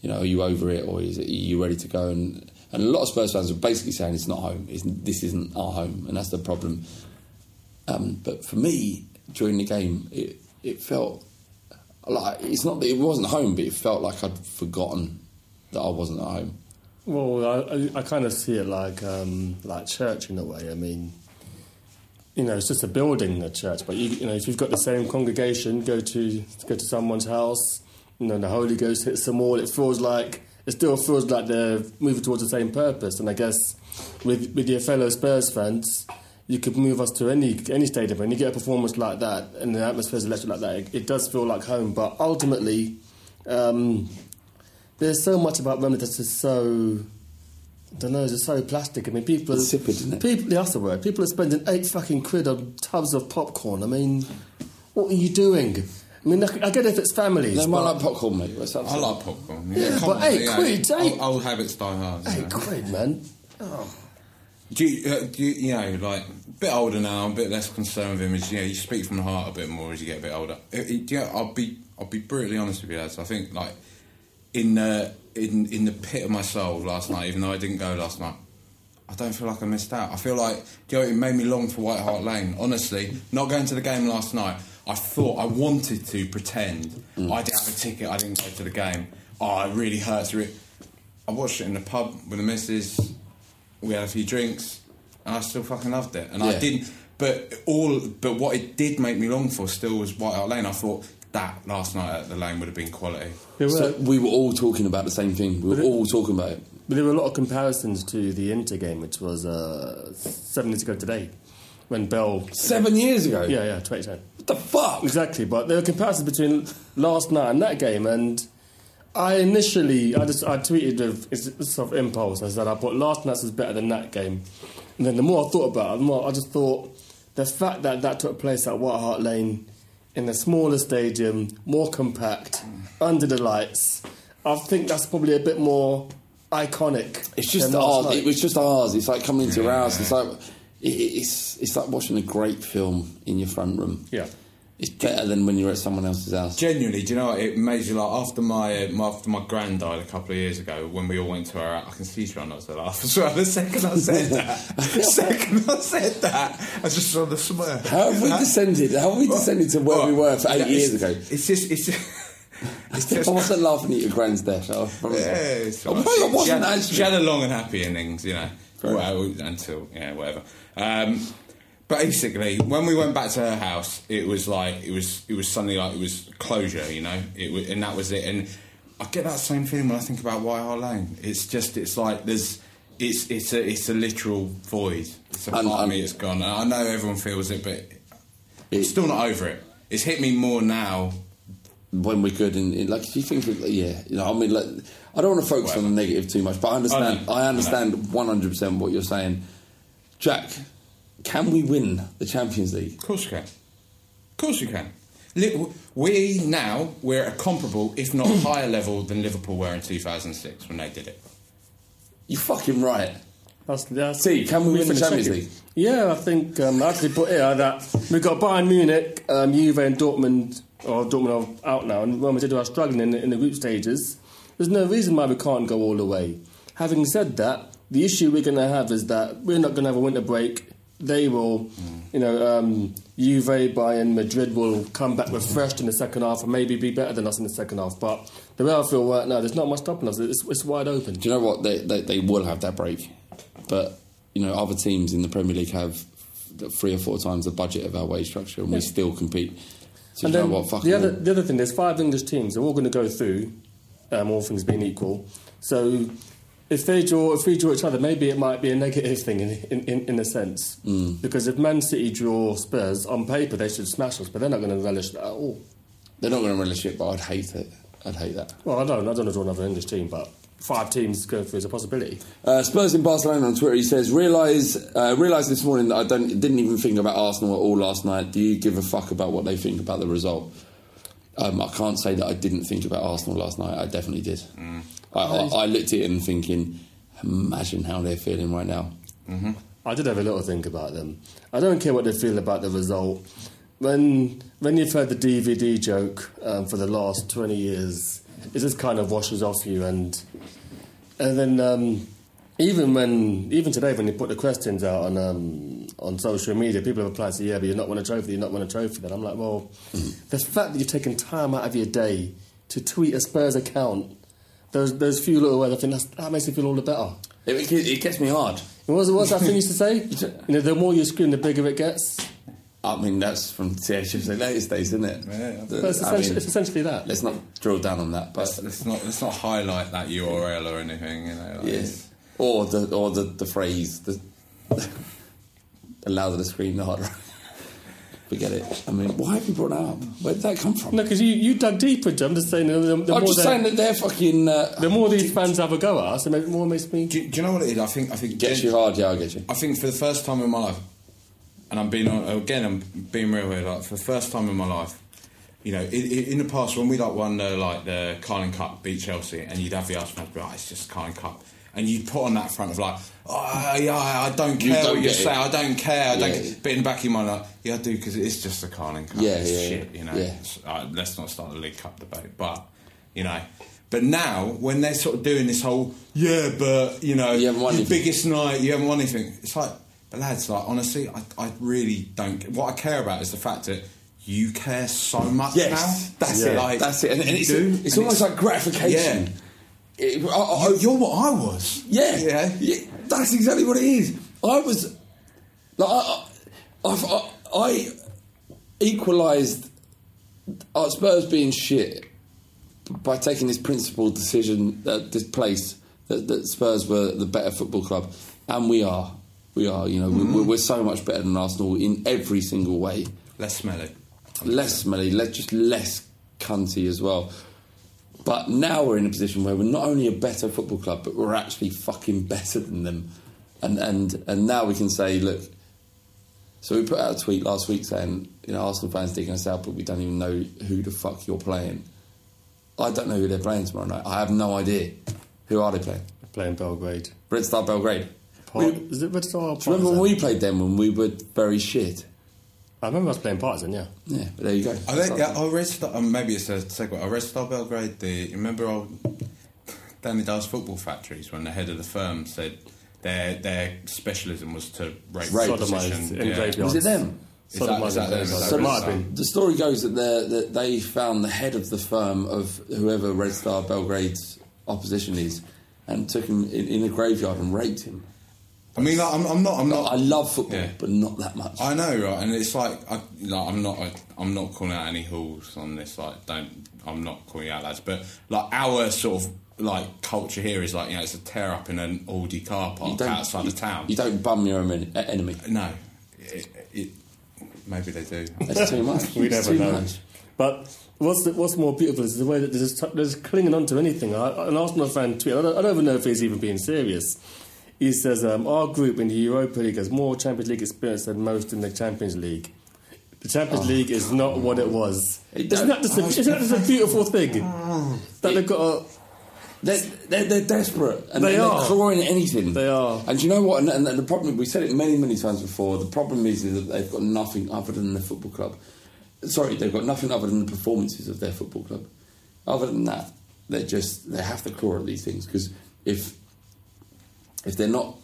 Speaker 6: You know, are you over it, or is it, are you ready to go? And and a lot of Spurs fans are basically saying it's not home. It's, this isn't our home, and that's the problem. Um, but for me, during the game, it it felt like it's not that it wasn't home, but it felt like I'd forgotten that I wasn't at home.
Speaker 7: Well, I, I, kind of see it like um, like church in a way. I mean, you know, it's just a building, a church. But you, you know, if you've got the same congregation, go to go to someone's house. You know, the Holy Ghost hits them all. It feels like it still feels like they're moving towards the same purpose. And I guess with with your fellow Spurs fans, you could move us to any any stadium, and you get a performance like that, and the atmosphere is electric like that. It, it does feel like home. But ultimately. Um, there's so much about Wembley that's just so. I don't know, it's just so plastic. I mean, people.
Speaker 6: Insipid, isn't it?
Speaker 7: People, yeah, that's the word. People are spending eight fucking quid on tubs of popcorn. I mean, what are you doing? I mean, I, I get if it's families.
Speaker 6: No, I
Speaker 7: but
Speaker 6: like popcorn, mate. What's that?
Speaker 5: I like popcorn.
Speaker 7: Yeah,
Speaker 5: come
Speaker 7: but eight quid,
Speaker 5: old-
Speaker 7: eight-
Speaker 5: Old, habits die hard. you
Speaker 7: eight
Speaker 5: know.
Speaker 7: quid, man. Oh.
Speaker 5: Do you, uh, do you, you know, like a bit older now, I'm a bit less concerned with image. You know, you speak from the heart a bit more as you get a bit older. It, it, yeah, I'll be, I'll be brutally honest with you, lads. I think like in the in in the pit of my soul last night, even though I didn't go last night, I don't feel like I missed out. I feel like do you know, it made me long for White Hart Lane. Honestly, not going to the game last night, I thought I wanted to pretend I didn't have a ticket. I didn't go to the game. Oh, it really hurts. I watched it in the pub with the missus. We had a few drinks, and I still fucking loved it. And I
Speaker 6: Yeah.
Speaker 5: didn't. But all, but what it did make me long for still was White Hart Lane. I thought that last night at the lane would have been quality.
Speaker 7: There were,
Speaker 6: So we were all talking about the same thing. We were
Speaker 7: it-
Speaker 6: all talking about it.
Speaker 7: but there were a lot of comparisons to the Inter game, which was uh, seven years ago today, when Bell.
Speaker 6: Seven years ago.
Speaker 7: Yeah, yeah, 2010.
Speaker 6: What the fuck?
Speaker 7: Exactly, but there were comparisons between last night and that game, and I initially, I just, I tweeted with it's it's sort of impulse. I said I thought last night's was better than that game, and then the more I thought about it, the more I just thought the fact that that took place at White Hart Lane in a smaller stadium, more compact, under the lights, I think that's probably a bit more iconic.
Speaker 6: It's just ours.
Speaker 7: night.
Speaker 6: It was just ours. It's like coming into our house. It's like it, it's it's like watching a great film in your front room.
Speaker 7: Yeah.
Speaker 6: It's better than when you're at someone else's house.
Speaker 5: Genuinely, do you know what? It made you laugh. After my, uh, after my gran died a couple of years ago, when we all went to her, I can see trying not to laugh as well. The second I said that, the second I said that, I just saw the swear.
Speaker 6: How have we descended? How have we descended to where we were for eight
Speaker 5: Yeah,
Speaker 6: years ago?
Speaker 5: It's just, it's just. It's just
Speaker 6: I wasn't laughing at your grand's death. I.
Speaker 5: Yeah, it's
Speaker 6: I wasn't
Speaker 5: she, had,
Speaker 6: actually.
Speaker 5: she had a long and happy innings, you know. Well, until yeah, whatever. Um, basically, when we went back to her house, it was like it was it was suddenly like it was closure, you know. It was, and that was it. And I get that same feeling when I think about White Hart Lane. It's just it's like there's. It's it's a it's a literal void. It's a
Speaker 6: And-
Speaker 5: part of me. It's gone. And I know everyone feels it, but it's still not over it. It's hit me more now.
Speaker 6: when we could, and, and, like if you think, of, yeah, you know, I mean, like, I don't want to focus on the negative too much, but I understand.
Speaker 5: I
Speaker 6: understand one hundred percent what you're saying, Jack. Can we win the Champions League?
Speaker 5: Of course you can. Of course you can. We now we're at a comparable, if not higher level than Liverpool were in 2006 when they did it.
Speaker 6: You're fucking right.
Speaker 7: That's, that's,
Speaker 6: See, can we win the Champions
Speaker 7: second.
Speaker 6: League?
Speaker 7: Yeah, I think um, I actually put here that we've got Bayern Munich, um, Juve, and Dortmund, or Dortmund are out now, and Real Madrid are struggling in, the- in the group stages. There's no reason why we can't go all the way. Having said that, the issue we're going to have is that we're not going to have a winter break. They will, you know, um, Juve, Bayern, Madrid will come back refreshed in the second half and maybe be better than us in the second half. But the way I feel right now, there's not much stopping us. It's, it's wide open.
Speaker 6: Do you know what? They, they they will have that break, but you know, other teams in the Premier League have three or four times the budget of our wage structure, and we still compete. So
Speaker 7: And
Speaker 6: you know
Speaker 7: then
Speaker 6: what?
Speaker 7: The other the other thing, there's five English teams. They're all going to go through, um, all things being equal. So if they draw, if we draw each other, maybe it might be a negative thing in in, in, in a sense.
Speaker 6: Mm.
Speaker 7: Because if Man City draw Spurs on paper, they should smash us, but they're not going to relish that at all.
Speaker 6: They're not going to relish it, but I'd hate it. I'd hate that.
Speaker 7: Well, I don't, I don't know draw another English team, but five teams going through is a possibility.
Speaker 6: Uh, Spurs in Barcelona on Twitter. He says, "Realize, uh, realize this morning that I don't didn't even think about Arsenal at all last night. Do you give a fuck about what they think about the result?" Um, I can't say that I didn't think about Arsenal last night. I definitely did.
Speaker 5: Mm.
Speaker 6: I, I, I looked at him thinking, imagine how they're feeling right now.
Speaker 7: I did have a little think about them. I don't care what they feel about the result. When when you've heard the DVD joke um, for the last twenty years, it just kind of washes off you, and and then um, even when even today when you put the questions out on um, on social media, people have replied to yeah, but you're not won a trophy, you're not won a trophy. Then I'm like, well, the fact that you've taken time out of your day to tweet a Spurs account, those those few little words, I think that's, that makes me feel all the better.
Speaker 6: It, it, it gets me hard.
Speaker 7: What was, what's that thing you used to say? You know, the more you scream, the bigger it gets.
Speaker 6: I mean, that's from THF's latest days, isn't it?
Speaker 5: Yeah.
Speaker 7: But it's,
Speaker 6: I
Speaker 7: essentially,
Speaker 6: mean,
Speaker 7: it's essentially that.
Speaker 6: let's not drill down on that, but
Speaker 5: Let's not let's not highlight that URL or anything. You know. Like
Speaker 6: yes, or the or the the phrase the the louder the scream, the harder. Forget it. I mean, why have you brought that up? Where did that come from?
Speaker 7: No, because you, you dug deeper, Joe. I'm just saying, the, the, the
Speaker 6: I'm
Speaker 7: more
Speaker 6: just saying that they're fucking. Uh,
Speaker 7: the more these fans have a go at us, the more makes me.
Speaker 5: Do, do you know what it is? I think I think
Speaker 6: gets you hard, yeah, I get you.
Speaker 5: I think for the first time in my life, and I'm being hon- again, I'm being real here. Like for the first time in my life, you know, in, in in the past when we like won the like the Carling Cup, beat Chelsea, and you'd have the Arsenal fans be like, "It's just Carling Cup," and you'd put on that front of like, "Oh yeah, I don't
Speaker 6: You
Speaker 5: care
Speaker 6: don't
Speaker 5: what you say,
Speaker 6: it.
Speaker 5: I don't care." I don't.
Speaker 6: Yeah.
Speaker 5: But in the back of your mind, like, yeah, I do because it is just a Carling Cup.
Speaker 6: Yeah,
Speaker 5: it's
Speaker 6: yeah,
Speaker 5: shit, you know. It's- uh, let's not start the League Cup debate, but you know. But now, when they're sort of doing this whole, yeah, but you know,
Speaker 6: You
Speaker 5: your
Speaker 6: anything."
Speaker 5: biggest night, you haven't won anything. It's like, but lads, like honestly, I, I really don't. What I care about is the fact that you care so much
Speaker 6: Yes,
Speaker 5: now.
Speaker 6: that's
Speaker 7: Yeah.
Speaker 6: it.
Speaker 5: Like,
Speaker 6: that's it. And, and it's,
Speaker 5: do,
Speaker 6: it's
Speaker 5: and
Speaker 6: almost like gratification.
Speaker 5: Yeah.
Speaker 6: It- I- I-
Speaker 5: You- you're what I was.
Speaker 6: Yeah,
Speaker 5: yeah.
Speaker 6: yeah, that's exactly what it is. I was like, I, I, I, I equalised uh, Spurs being shit by taking this principled decision, uh, this place that, that Spurs were the better football club, and we are. We are. You know,
Speaker 5: Mm-hmm.
Speaker 6: we're, we're so much better than Arsenal in every single way.
Speaker 5: Less smelly.
Speaker 6: Less smelly, less, just less cunty as well. But now we're in a position where we're not only a better football club, but we're actually fucking better than them. And and and now we can say, look. So we put out a tweet last week saying, you know, Arsenal fans digging us out, but we don't even know who the fuck you're playing. I don't know who they're playing tomorrow night. I have no idea. Who are they playing?
Speaker 7: Playing Belgrade.
Speaker 6: Red Star Belgrade.
Speaker 7: Part,
Speaker 6: We-
Speaker 7: is it Red Star
Speaker 6: remember when we played them when we were very shit?
Speaker 7: I remember us playing Partizan, yeah.
Speaker 6: Yeah, but there you go.
Speaker 5: I think yeah, I Red Star, um, maybe it's a segue. I Red Star Belgrade. The you remember old Danny Dyer's football factories when the head of the firm said their their specialism was to rape,
Speaker 6: Rape.
Speaker 7: Sodomised in graveyards.
Speaker 6: Was it them?
Speaker 5: That- that them?
Speaker 7: graveyards.
Speaker 5: Is that
Speaker 7: So it
Speaker 5: Red
Speaker 7: might have
Speaker 5: Star?
Speaker 7: been.
Speaker 6: The story goes that, they're- that they found the head of the firm of whoever Red Star Belgrade's opposition is and took him in, in a graveyard and raped him.
Speaker 5: I mean, like, I'm, I'm not. I'm not.
Speaker 6: I love football,
Speaker 5: Yeah.
Speaker 6: but not that much.
Speaker 5: I know, right? And it's like, I, like I'm not, I'm not calling out any halls on this. Like, don't, I'm not calling out lads, but like our sort of like culture here is like, you know, it's a tear up in an Aldi car park outside
Speaker 6: you,
Speaker 5: of town.
Speaker 6: You don't bum your own enemy.
Speaker 5: No, it, it, maybe they do.
Speaker 6: That's too much.
Speaker 7: We
Speaker 6: It's
Speaker 7: never know.
Speaker 6: much.
Speaker 7: But what's the, what's more beautiful is the way that they're just, they're just clinging on to anything. I, an Arsenal fan tweet. I don't, I don't even know if he's even being serious. He says um, our group in the Europa League has more Champions League experience than most in the Champions League. The Champions League is not what it was.
Speaker 6: It
Speaker 7: Isn't that, just a, isn't that just a beautiful thing? That they've got a,
Speaker 6: They're, they're, they're desperate and
Speaker 7: They
Speaker 6: they're
Speaker 7: are.
Speaker 6: clawing at anything.
Speaker 7: They are.
Speaker 6: And do you know what? And, and the problem, we said it many, many times before, the problem is, is that they've got nothing other than the football club. Sorry, they've got nothing other than the performances of their football club. Other than that, they're just, they have to claw at these things because if, if they're not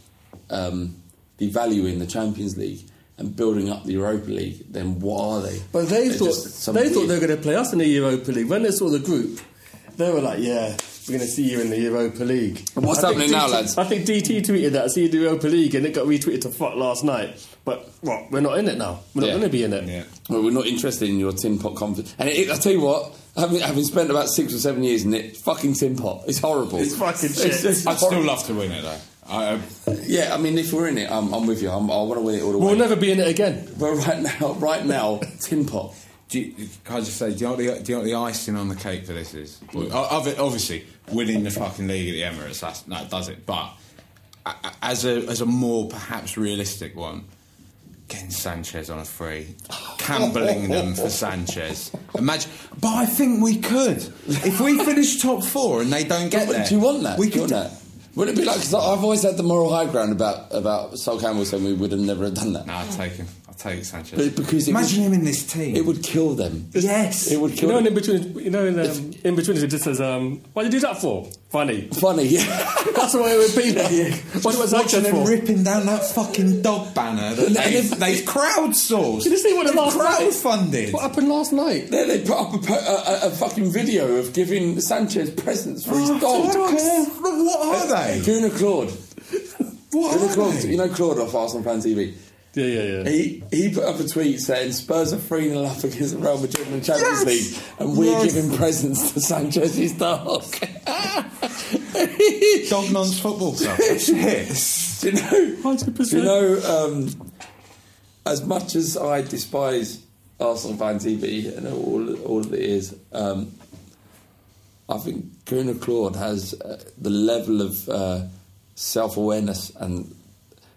Speaker 6: um, devaluing the Champions League and building up the Europa League, then what are they?
Speaker 7: But they
Speaker 6: They're
Speaker 7: thought
Speaker 6: just some
Speaker 7: they thought they were going to play us in the Europa League. When they saw the group, they were like, "Yeah, we're going to see you in the Europa League."
Speaker 6: What's
Speaker 7: I think
Speaker 6: happening now,
Speaker 7: DT
Speaker 6: lads?
Speaker 7: I think DT tweeted that, "See you in the Europa League," and it got retweeted to fuck last night. But what? We're not in it now. We're not
Speaker 6: Yeah.
Speaker 7: going to be in it.
Speaker 5: Yeah.
Speaker 6: Well, we're not interested in your tin pot conference. And it, I tell you what, having, having spent about six or seven years in it, fucking tin pot, it's horrible.
Speaker 7: It's fucking shit.
Speaker 6: it's
Speaker 5: I'd still love to win it though. I, uh,
Speaker 6: Yeah, I mean, if we're in it, I'm, I'm with you. I'm, I want to win it all the way.
Speaker 7: We'll never be in it again.
Speaker 6: But right now, right now, tin pot.
Speaker 5: do you, can I just say, do you, know what the, do you know what the icing on the cake for this is? Well, obviously, winning the fucking league at the Emirates, that's, that does it. But a- a- as a, as a more perhaps realistic one, getting Sanchez on a free, campbelling them for Sanchez. Imagine, but I think we could if we finish top four and they don't get
Speaker 6: But
Speaker 5: there.
Speaker 6: do you want that?
Speaker 5: We
Speaker 6: do you
Speaker 5: could.
Speaker 6: want that? Would it be like? Because I've always had the moral high ground about about Sol Campbell saying we would have never have done that.
Speaker 5: I'll take him. I'll take Sanchez.
Speaker 6: But because
Speaker 5: Imagine
Speaker 6: would,
Speaker 5: him in this team.
Speaker 6: it would kill them.
Speaker 5: yes.
Speaker 6: It would
Speaker 7: You
Speaker 6: kill
Speaker 7: know,
Speaker 6: them.
Speaker 7: in between, you know, in, um, in between, it just says, um, "What did you do that for?" Funny.
Speaker 6: Funny, yeah.
Speaker 7: That's the way it would be. Like, what was
Speaker 5: Watching
Speaker 7: Sanchez
Speaker 5: them
Speaker 7: for?
Speaker 5: ripping down that fucking dog banner that
Speaker 6: And
Speaker 5: they've,
Speaker 6: if-
Speaker 5: they've crowdsourced.
Speaker 7: Did you see what the last night?
Speaker 5: crowdfunded?
Speaker 7: What happened last night?
Speaker 6: Then they put up a, a, a, a fucking video of giving Sanchez presents for his
Speaker 5: Oh,
Speaker 6: dog.
Speaker 5: fuck off. What are they?
Speaker 6: Kuna Claude.
Speaker 5: What
Speaker 6: Kuna
Speaker 5: are
Speaker 6: Claude.
Speaker 5: they?
Speaker 6: You know Claude off Arsenal Fan TV.
Speaker 7: Yeah, yeah, yeah.
Speaker 6: He he put up a tweet saying Spurs are 3 0 up against Real Madrid in the Champions
Speaker 5: Yes!
Speaker 6: League and we're
Speaker 5: Yes!
Speaker 6: giving presents to Sanchez's dog.
Speaker 5: Dog Non's football club. yes.
Speaker 6: Do you know?
Speaker 7: 100%.
Speaker 6: Do you know? Um, as much as I despise Arsenal fan TV and all all of it is, um, I think Kuna Claude has uh, the level of uh, self awareness and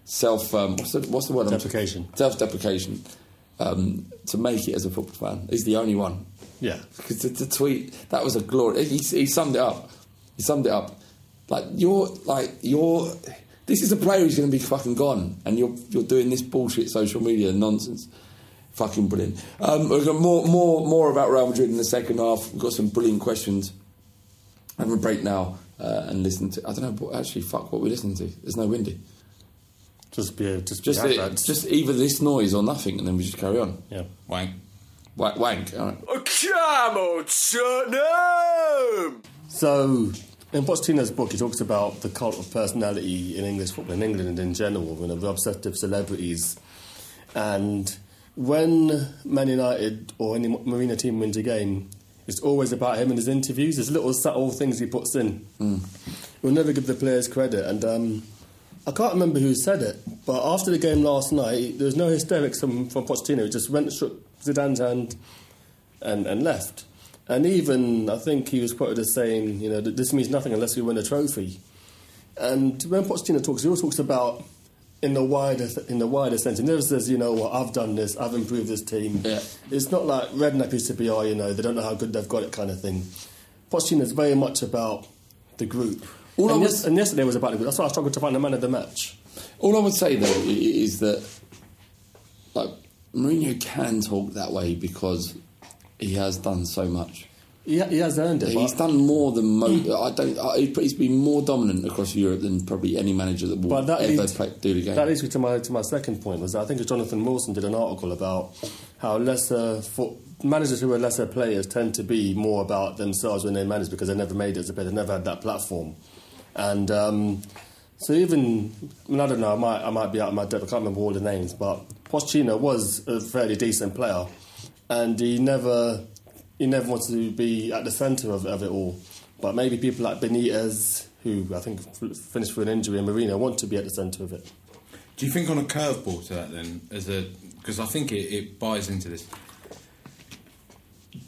Speaker 6: self um, what's the what's the word?
Speaker 7: Deprecation.
Speaker 6: Self deprecation. Um, to make it as a football fan, he's the only one.
Speaker 7: Yeah.
Speaker 6: Because the, the tweet that was a glory. He, he summed it up. He summed it up. Like you're like you're. This is a player who's going to be fucking gone, and you're you're doing this bullshit social media nonsense. Fucking brilliant. Um, we've got more more more about Real Madrid in the second half. We've got some brilliant questions. Have a break now uh, and listen to. I don't know. What, actually, fuck what we're listening to. There's no windy.
Speaker 7: Just be, just,
Speaker 6: Just
Speaker 7: be
Speaker 6: it, just either this noise or nothing, and then we just carry on.
Speaker 7: yeah.
Speaker 5: Wank.
Speaker 6: Wank. wank all right.
Speaker 4: Come on, Tottenham!
Speaker 7: So, in Pochettino's book, he talks about the cult of personality in English football, in England and in general, you know, the obsessive celebrities. And when Man United or any Mourinho team wins a game, it's always about him and his interviews. There's little subtle things he puts in. We'll never give the players credit. And um, I can't remember who said it, but after the game last night, there was no hysterics from, from Pochettino. He just went and shook Zidane's hand and, and left. And even, I think he was quoted as saying, you know, this means nothing unless we win a trophy. And when Pochettino talks, he always talks about in the wider in the wider sense. He never says, you know, well, I've done this, I've improved this team.
Speaker 6: Yeah.
Speaker 7: It's not like Redknapp used to be, oh, you know, they don't know how good they've got it kind of thing. Pochettino is very much about the group.
Speaker 6: All I
Speaker 7: and,
Speaker 6: was-
Speaker 7: yes, and yesterday was about the group. That's why I struggled to find the man of the match.
Speaker 6: All I would say though is that like Mourinho can talk that way because he has done so much.
Speaker 7: He, he has earned it.
Speaker 6: He's done more than most. I don't. I, he's been more dominant across Europe than probably any manager that will
Speaker 7: But that
Speaker 6: ever
Speaker 7: leads,
Speaker 6: play, do the game.
Speaker 7: That leads me to my to my second point. Was that I think Jonathan Wilson did an article about how lesser managers who are lesser players tend to be more about themselves when they manage because they never made it as a player. They never had that platform, and um, so even I, mean, I don't know. I might I might be out of my depth. I can't remember all the names, but Pochettino was a fairly decent player, and he never he never wanted to be at the centre of, of it all. But maybe people like Benitez, who I think finished with an injury, and Mourinho want to be at the centre of it.
Speaker 5: Do you think on a curveball to that then, as a because I think it, it buys into this.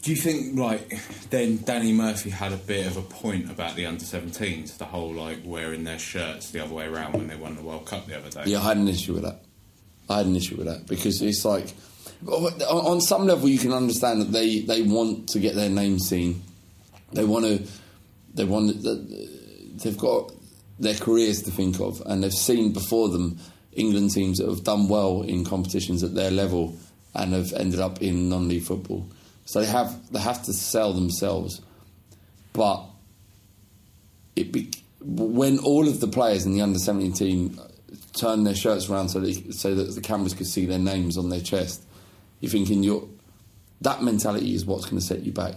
Speaker 5: Do you think like then Danny Murphy had a bit of a point about the under 17s, the whole like wearing their shirts the other way around when they won the World Cup the other day?
Speaker 6: Yeah, I had an issue with that. I had an issue with that because it's like on some level you can understand that they, they want to get their name seen. They want to. They want. They've got their careers to think of, and they've seen before them England teams that have done well in competitions at their level and have ended up in non-league football. So they have they have to sell themselves, but it be, when all of the players in the under 17 team turned their shirts around so, they, so that the cameras could see their names on their chest, you're thinking you're, that mentality is what's going to set you back.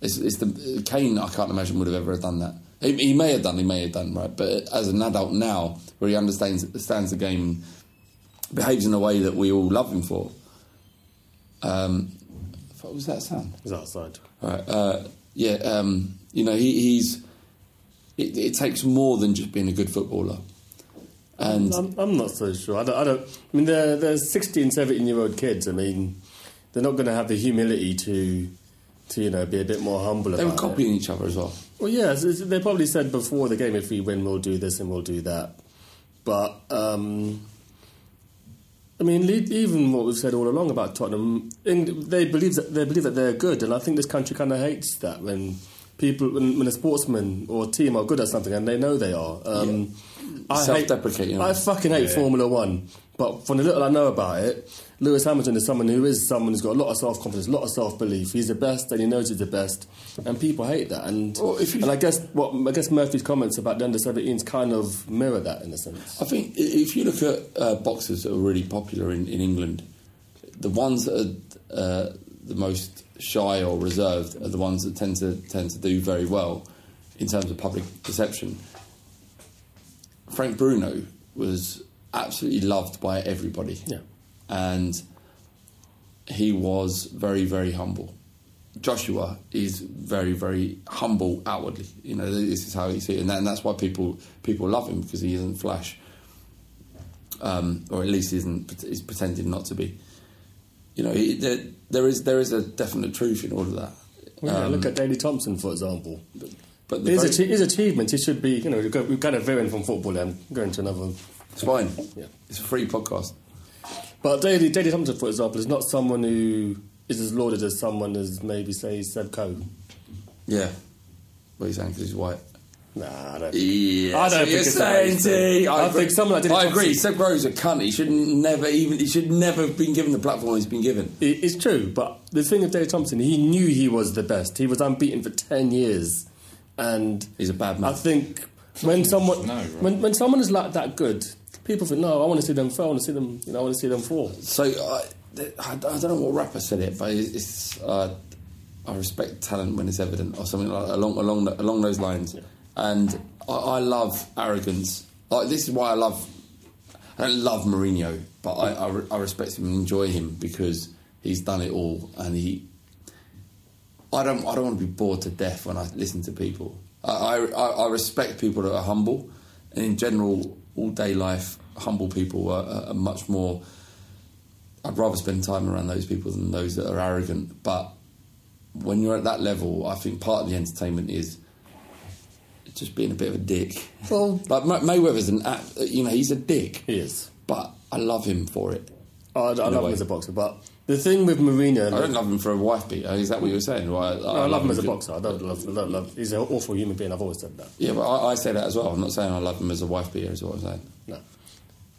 Speaker 6: It's, it's the Kane. I can't imagine would have ever done that. He, he may have done. He may have done right, but as an adult now, where he understands understands the game, behaves in a way that we all love him for. Um, what was that sound?
Speaker 7: He's outside.
Speaker 6: Right. Uh, yeah. Um, you know, he, he's. It, it takes more than just being a good footballer. And
Speaker 7: I'm, I'm not so sure. I don't. I, don't, I mean, they're, they're 16, 17 year old kids. I mean, they're not going to have the humility to, to you know, be a bit more humble
Speaker 6: they
Speaker 7: about
Speaker 6: were copying each other as well.
Speaker 7: it. Well, yeah, they probably said before the game, if we win, we'll do this and we'll do that. But um, I mean, even what we've said all along about Tottenham, they believe that they believe that they're good, and I think this country kind of hates that when people, when, when a sportsman or a team are good at something and they know they are. Um, I hate-
Speaker 6: Self-deprecating.
Speaker 7: I fucking hate Formula One, but from the little I know about it, Lewis Hamilton is someone who is someone who's got a lot of self confidence, a lot of self belief. He's the best, and he knows he's the best, and people hate that. And
Speaker 6: Well, if you-
Speaker 7: and I guess what I guess Murphy's comments about the under 17s kind of mirror that in a sense.
Speaker 6: I think if you look at uh, boxers that are really popular in, in England, the ones that are uh, the most shy or reserved are the ones that tend to tend to do very well in terms of public perception. Frank Bruno was absolutely loved by everybody,
Speaker 7: Yeah.
Speaker 6: and he was very very humble. Joshua is very, very humble outwardly. You know, this is how he sees it, and, that, and that's why people people love him because he isn't flash, um, or at least isn't is pretending not to be. You know, he, there, there is there is a definite truth in all of that.
Speaker 7: Well, yeah,
Speaker 6: Um,
Speaker 7: look at Daley Thompson, for example.
Speaker 6: But the
Speaker 7: His,
Speaker 6: very-
Speaker 7: achievements, he should be, you know, we've got- we're kind of veering from football and going to another.
Speaker 6: it's fine.
Speaker 7: Yeah.
Speaker 6: It's a free podcast.
Speaker 7: But Daley, Daley Thompson, for example, is not someone who is as lauded as someone as maybe, say, Seb Coe.
Speaker 6: Yeah. What are you saying? Because he's white.
Speaker 7: Nah, I don't.
Speaker 6: Yeah,
Speaker 7: I don't
Speaker 6: so
Speaker 7: think
Speaker 6: you're
Speaker 7: it's
Speaker 6: saying,
Speaker 7: that.
Speaker 6: T,
Speaker 7: I think someone like
Speaker 6: I agree. Seb Grove's a cunt. He should never even. He should never have been given the platform he's been given.
Speaker 7: It- It's true, but the thing of Daley Thompson, he knew he was the best. He was unbeaten for 10 years. And
Speaker 6: He's a bad man.
Speaker 7: I think when someone
Speaker 5: right?
Speaker 7: when, when someone is like that good, people think, no, I want to see them fail. I want to see them, you know, I want to see them fall.
Speaker 6: So I, I don't know what rapper said it, but it's uh, I respect talent when it's evident, or something like along along along those lines. And I, I love arrogance. Like this is why I love. I don't love Mourinho, but I, I, I respect him and enjoy him because he's done it all, and he. I don't. I don't want to be bored to death when I listen to people. I, I, I respect people that are humble, and in general, all day life, humble people are, are, much more. I'd rather spend time around those people than those that are arrogant. But when you're at that level, I think part of the entertainment is just being a bit of a dick.
Speaker 7: Well-
Speaker 6: like May- Mayweather's an, you know, he's a dick.
Speaker 7: He is.
Speaker 6: But I love him for it.
Speaker 7: Oh, I,
Speaker 6: I
Speaker 7: love him as a boxer, but the thing with Mourinho,
Speaker 6: I don't love him for a wife beater. Is that what you were saying? Well, I,
Speaker 7: No, I love him as a boxer. I don't love, I don't love. He's an awful human being. I've always said that.
Speaker 6: Yeah, but I, I say that as well. I'm not saying I love him as a wife beater. Is what I'm saying.
Speaker 7: No,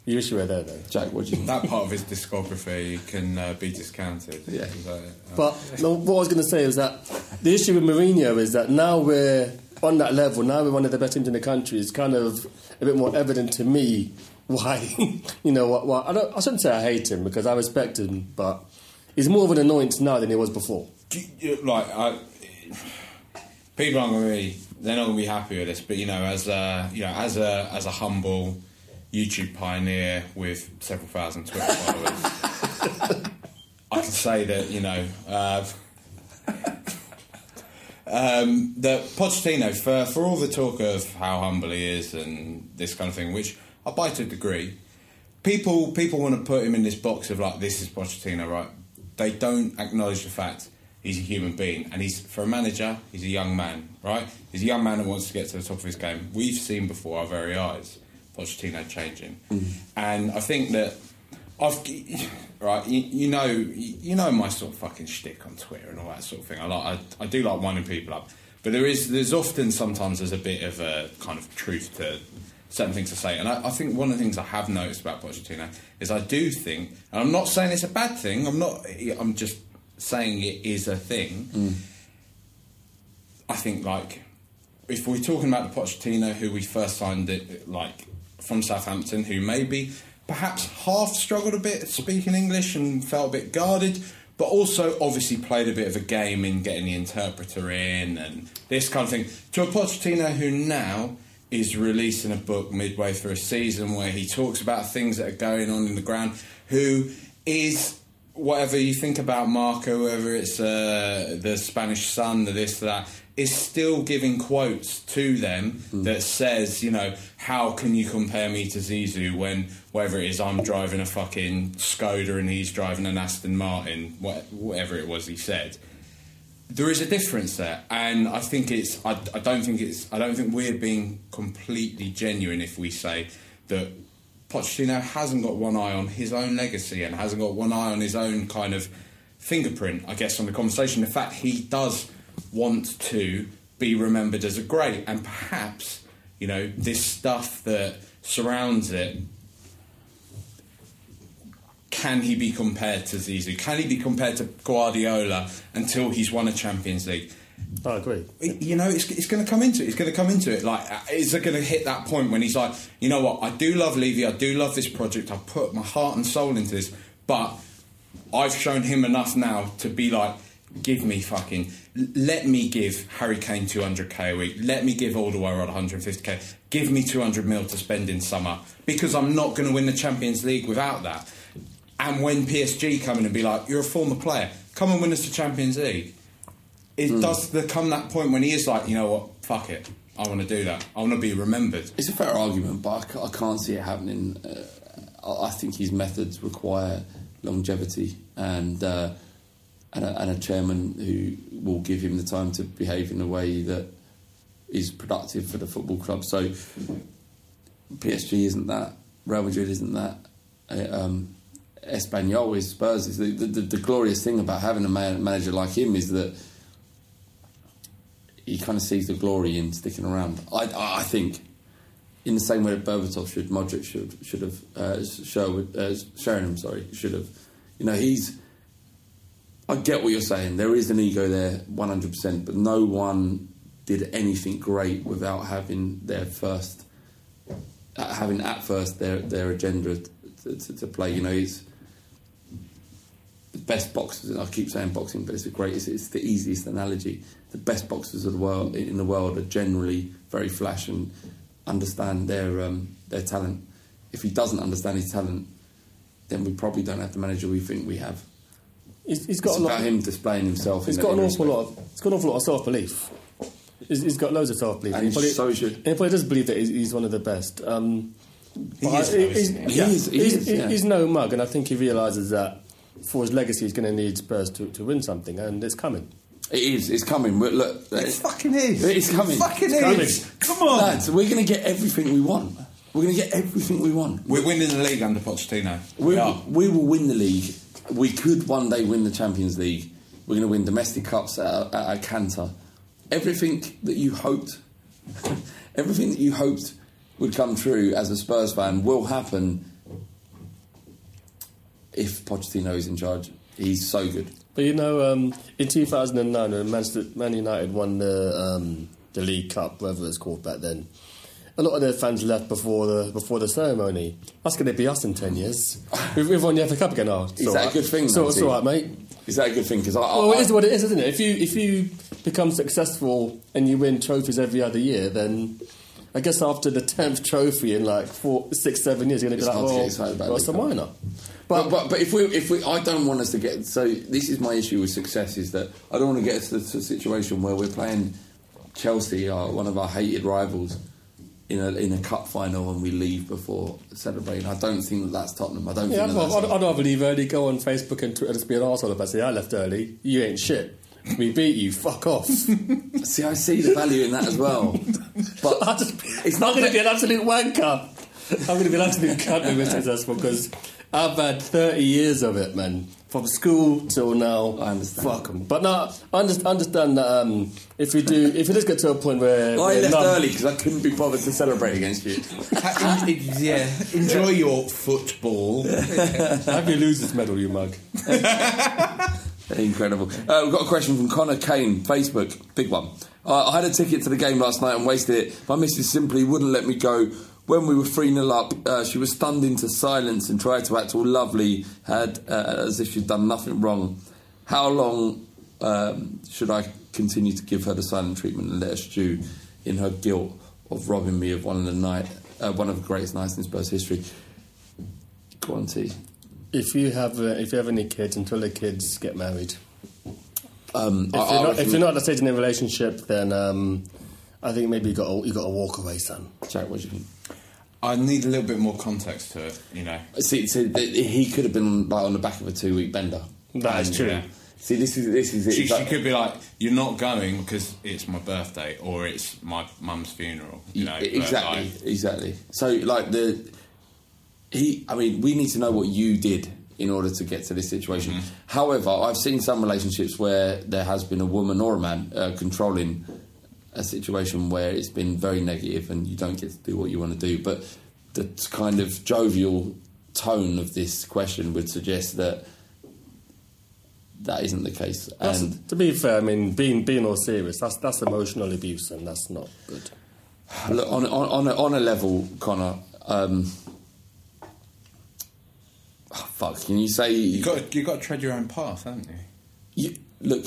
Speaker 7: you wish you were there though.
Speaker 6: Jack, what do you?
Speaker 5: That part of his discography can uh, be discounted.
Speaker 6: Yeah.
Speaker 5: So, uh,
Speaker 7: But no, what I was going to say is that the issue with Mourinho is that now we're on that level. Now we're one of the best teams in the country. It's kind of a bit more evident to me why you know what. Why, I don't. I shouldn't say I hate him because I respect him, but he's more of an annoyance now than he was before.
Speaker 5: you- like I, people aren't going to be they're not going to be happy with this but you know as a you know as a as a humble YouTube pioneer with several thousand Twitter followers I can say that you know uh, um, that Pochettino for for all the talk of how humble he is and this kind of thing which I buy to a degree people people want to put him in this box of like this is Pochettino, right? They don't acknowledge the fact he's a human being, and he's for a manager, he's a young man, right? He's a young man who wants to get to the top of his game. We've seen before our very eyes Pochettino changing, mm. and I think that I've right. You, you know, you know my sort of fucking shtick on Twitter and all that sort of thing. I like, I, I do like winding people up, but there is there's often sometimes there's a bit of a kind of truth to certain things to say. And I, I think one of the things I have noticed about Pochettino is I do think, and I'm not saying it's a bad thing. I'm not. I'm just saying it is a thing. Mm. I think like if we're talking about the Pochettino who we first signed it like from Southampton, who maybe perhaps half struggled a bit speaking English and felt a bit guarded, but also obviously played a bit of a game in getting the interpreter in and this kind of thing. To a Pochettino who now is releasing a book midway through a season where he talks about things that are going on in the ground, who is whatever you think about Marca, whether it's uh, the Spanish Sun, the this, that, is still giving quotes to them that says, you know, how can you compare me to Zizou when, whatever it is, I'm driving a fucking Skoda and he's driving an Aston Martin, whatever it was he said. There is a difference there, and I think it's. I, I don't think it's. I don't think we're being completely genuine if we say that Pochettino hasn't got one eye on his own legacy and hasn't got one eye on his own kind of fingerprint, I guess, on the conversation. The fact he does want to be remembered as a great, and perhaps, you know, this stuff that surrounds it can he be compared to Zizou? Can he be compared to Guardiola until he's won a Champions League?
Speaker 7: I agree.
Speaker 5: You know, it's, it's going to come into it. It's going to come into it. Like, uh, is it going to hit that point when he's like, you know what? I do love Levy. I do love this project. I've put my heart and soul into this, but I've shown him enough now to be like, give me fucking, let me give Harry Kane 200k a week. Let me give Alderweireld 150k. Give me 200 mil to spend in summer because I'm not going to win the Champions League without that. And when PSG come in and be like, you're a former player, come and win us the Champions League. It does there come that point when he is like, you know what, fuck it, I want to do that. I want to be remembered.
Speaker 6: It's a fair argument, but I I can't see it happening. Uh, I I think his methods require longevity and uh, and, a, and a chairman who will give him the time to behave in a way that is productive for the football club. So PSG isn't that. Real Madrid isn't that. Uh, um, Espanyol is Spurs. Is the, the, the glorious thing about having a man, manager like him is that he kind of sees the glory in sticking around. I, I think, in the same way that Berbatov should, Modric should should have, uh, Sherwood, uh, Sheringham, sorry, should have. You know, he's. I get what you're saying. There is an ego there, 100%, but no one did anything great without having their first, uh, having at first their their agenda to, to, to play. You know, it's the best boxers. and I keep saying boxing, but it's the greatest. It's the easiest analogy. The best boxers of the world in the world are generally very flash and understand their um, their talent. If he doesn't understand his talent, then we probably don't have the manager we think we have.
Speaker 7: He's, he's got
Speaker 6: It's
Speaker 7: a lot.
Speaker 6: about him displaying himself.
Speaker 7: He's
Speaker 6: in
Speaker 7: got an awful
Speaker 6: respect.
Speaker 7: lot. Of, he's got an awful lot of self belief. He's, he's got loads of self belief.
Speaker 6: And so should-
Speaker 7: And he probably does believe that he's, he's one of the best. Um,
Speaker 5: He is,
Speaker 7: I- he's,
Speaker 6: he?
Speaker 7: yeah,
Speaker 6: He is,
Speaker 7: he's,
Speaker 6: yeah.
Speaker 7: he's no mug, and I think he realises that for his legacy, he's going to need Spurs to, to win something, and it's coming.
Speaker 6: It is. It's coming. We're- Look,
Speaker 5: It uh, fucking is.
Speaker 6: It's coming.
Speaker 5: It fucking
Speaker 6: It's
Speaker 5: is. Come on.
Speaker 6: lads. We're going to get everything we want. We're going to get everything we want.
Speaker 5: We're winning the league under Pochettino.
Speaker 6: We,
Speaker 5: We are.
Speaker 6: we will win the league. We could one day win the Champions League. We're going to win domestic cups at, at, at Cantor. Everything that you hoped, everything that you hoped would come true as a Spurs fan will happen if Pochettino is in charge. He's so good.
Speaker 7: But you know, um, in 2009, when Manchester, Man United won the um, the League Cup, whatever it's called back then, a lot of their fans left before the before the ceremony. That's going to be us in 10 years. We've, we've won the FA Cup again. Oh, it's
Speaker 6: Is that a good thing,
Speaker 7: So it's all right, mate.
Speaker 6: Is that a good thing? Because I, I,
Speaker 7: Well, it is what it is, isn't it? If you if you become successful and you win trophies every other year, then I guess after the tenth trophy in like four, six, seven years, you're going to be like,
Speaker 6: hard to get
Speaker 7: well,
Speaker 6: about
Speaker 7: what's the minor?
Speaker 6: But, but but if we if we I don't want us to get so this is my issue with success is that I don't want to get to the situation where we're playing Chelsea, our, one of our hated rivals, in a in a cup final and we leave before celebrating. I don't think that that's Tottenham. I don't
Speaker 7: Yeah, I'd,
Speaker 6: think that that's
Speaker 7: I'd, I'd rather leave early, go on Facebook and Twitter, just be an arsehole about say I left early. You ain't shit. We beat you. Fuck off.
Speaker 6: See, I see the value in that as well. But
Speaker 7: just,
Speaker 6: it's not
Speaker 7: going to be an absolute wanker. I'm going to be an absolute cunt when we're successful because I've had 30 years of it, man. From school till now.
Speaker 6: I understand.
Speaker 7: Fuck 'em. But no, I understand that um, if we do, if it does get to a point where.
Speaker 6: I
Speaker 7: we're
Speaker 6: left
Speaker 7: numb-
Speaker 6: early because I couldn't be bothered to celebrate against you.
Speaker 5: Ha- en- yeah, enjoy your football.
Speaker 7: Have your losers medal, you mug.
Speaker 6: Incredible. Uh, we've got a question from Connor Kane, Facebook, big one. Uh, I had a ticket to the game last night and wasted it. My missus simply wouldn't let me go. When we were 3 0 up, uh, she was stunned into silence and tried to act all lovely, had uh, as if she'd done nothing wrong. How long um, should I continue to give her the silent treatment and let her stew in her guilt of robbing me of one of the night, uh, one of the greatest nights in Spurs history? Go on, T.
Speaker 7: If you have, uh, if you have any kids, until the kids get married.
Speaker 6: Um,
Speaker 7: If,
Speaker 6: I-
Speaker 7: you're, not, if you're not at a stage in a relationship, then um, I think maybe you got to, you got to walk away, son.
Speaker 6: Jack, what do you think?
Speaker 5: I need a little bit more context to it, you know.
Speaker 6: See, see he could have been like on the back of a two-week bender.
Speaker 7: That is
Speaker 5: And,
Speaker 7: true.
Speaker 5: yeah.
Speaker 6: See, this is this is it.
Speaker 5: She,
Speaker 6: It's
Speaker 5: she
Speaker 6: like-
Speaker 5: could be like, "You're not going because it's my birthday or it's my mum's funeral." You know,
Speaker 6: exactly,
Speaker 5: like,
Speaker 6: exactly. So, like the he. I mean, we need to know what you did in order to get to this situation.
Speaker 5: Mm-hmm.
Speaker 6: However, I've seen some relationships where there has been a woman or a man uh, controlling a situation where it's been very negative and you don't get to do what you want to do. But the kind of jovial tone of this question would suggest that that isn't the case.
Speaker 7: That's-
Speaker 6: And
Speaker 7: to be fair, I mean, being being all serious, that's that's emotional abuse, and that's not good.
Speaker 6: Look, on, on, on, a, on a level, Connor, um, oh, fuck, can you say.
Speaker 5: You got you got to tread your own path, haven't you?
Speaker 6: You, look,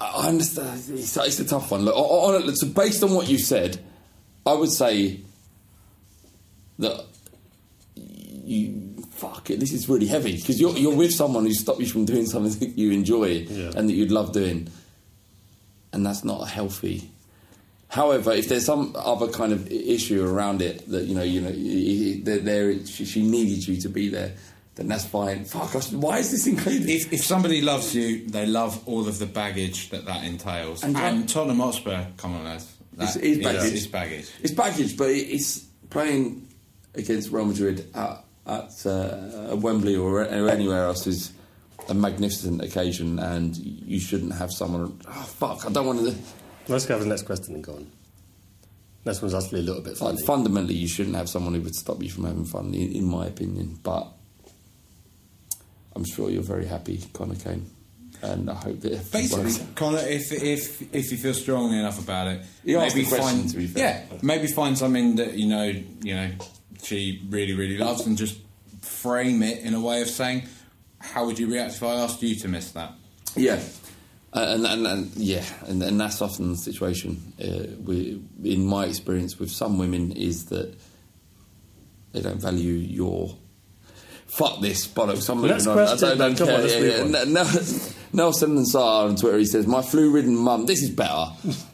Speaker 6: I understand. It's, it's a tough one. Look, on, on, so based on what you said, I would say that you fuck it. This is really heavy because you're you're with someone who stopped you from doing something that you enjoy
Speaker 7: Yeah.
Speaker 6: and that you'd love doing, and that's not healthy. However, if there's some other kind of issue around it that you know, you know, there, there she, she needed you to be there, then that's fine. Fuck, why is this included?
Speaker 5: If, if somebody loves you, they love all of the baggage that that entails.
Speaker 6: And
Speaker 5: And,
Speaker 6: John-
Speaker 5: Tottenham Hotspur, come on, lads.
Speaker 6: It's,
Speaker 5: That
Speaker 6: it's
Speaker 5: is-
Speaker 6: baggage.
Speaker 5: It's baggage.
Speaker 6: It's baggage, but it's playing against Real Madrid at, at uh, Wembley or, or anywhere else is a magnificent occasion, and you shouldn't have someone. Oh, fuck, I don't want to.
Speaker 7: Let's go to the next question and go on. Next one's actually a little bit funny.
Speaker 6: Like, fundamentally, you shouldn't have someone who would stop you from having fun, in, in my opinion. But I'm sure you're very happy, Connor Kane, and I hope that
Speaker 5: Basically. Connor, if if if you feel strongly enough about it,
Speaker 6: He asked
Speaker 5: maybe
Speaker 6: the question,
Speaker 5: find
Speaker 6: to be fair.
Speaker 5: yeah, maybe find something that you know you know she really really loves, and just frame it in a way of saying, "How would you react if I asked you to miss that?"
Speaker 6: Yeah, Uh, and, and, and yeah, and, and that's often the situation. Uh, we, in my experience with some women, is that they don't value your. Fuck this bollocks! I'm moving on. I
Speaker 7: question,
Speaker 6: don't, don't
Speaker 7: come on,
Speaker 6: care.
Speaker 7: let's
Speaker 6: Yeah,
Speaker 7: move
Speaker 6: yeah. No- no- Nelson and Saar on Twitter. He says, "My flu-ridden mum. This is better.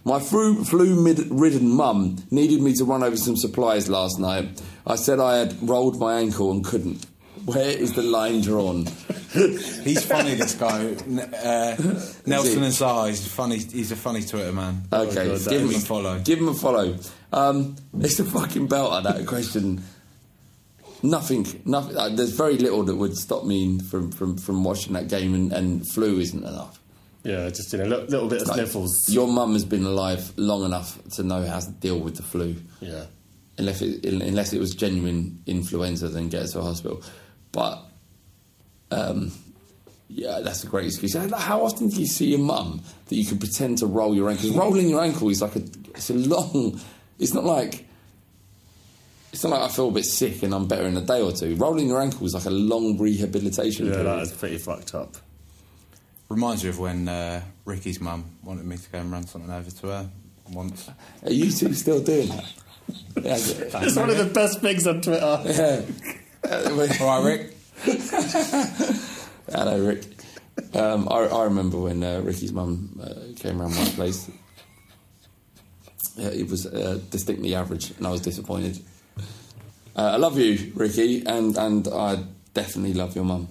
Speaker 6: My flu flu-ridden mum needed me to run over some supplies last night. I said I had rolled my ankle and couldn't. Where is the line drawn?
Speaker 5: He's funny, this guy. Uh, Nelson and Saar, he's funny. He's a funny Twitter man.
Speaker 6: Okay,
Speaker 7: God,
Speaker 6: give him
Speaker 5: a follow.
Speaker 6: Give him a follow. Um, it's a fucking belter that question. Nothing, nothing. Uh, there's very little that would stop me from from, from watching that game, and, and flu isn't enough.
Speaker 7: yeah, just you know, little, little bit of
Speaker 6: Like,
Speaker 7: sniffles.
Speaker 6: Your mum has been alive long enough to know how to deal with the flu.
Speaker 7: yeah.
Speaker 6: Unless it, unless it was genuine influenza, then get her to a hospital. But um, yeah, that's a great excuse. How how often do you see your mum that you can pretend to roll your ankle? rolling your ankle is like a it's a long. It's not like it's not like I feel a bit sick and I'm better in a day or two. Rolling your ankle is like a long rehabilitation
Speaker 7: Yeah,
Speaker 6: period.
Speaker 7: that is pretty fucked up.
Speaker 5: Reminds me of when uh, Ricky's mum wanted me to go and run something over to her once.
Speaker 6: Are you two still doing that? Yeah,
Speaker 7: It's one of the best things on Twitter.
Speaker 6: yeah.
Speaker 5: All right, Rick.
Speaker 6: Hello, Rick. Um, I, I remember when uh, Ricky's mum uh, came around my place. Yeah, it was uh, distinctly average, and I was disappointed. Uh, I love you, Ricky, and, and I definitely love your mum.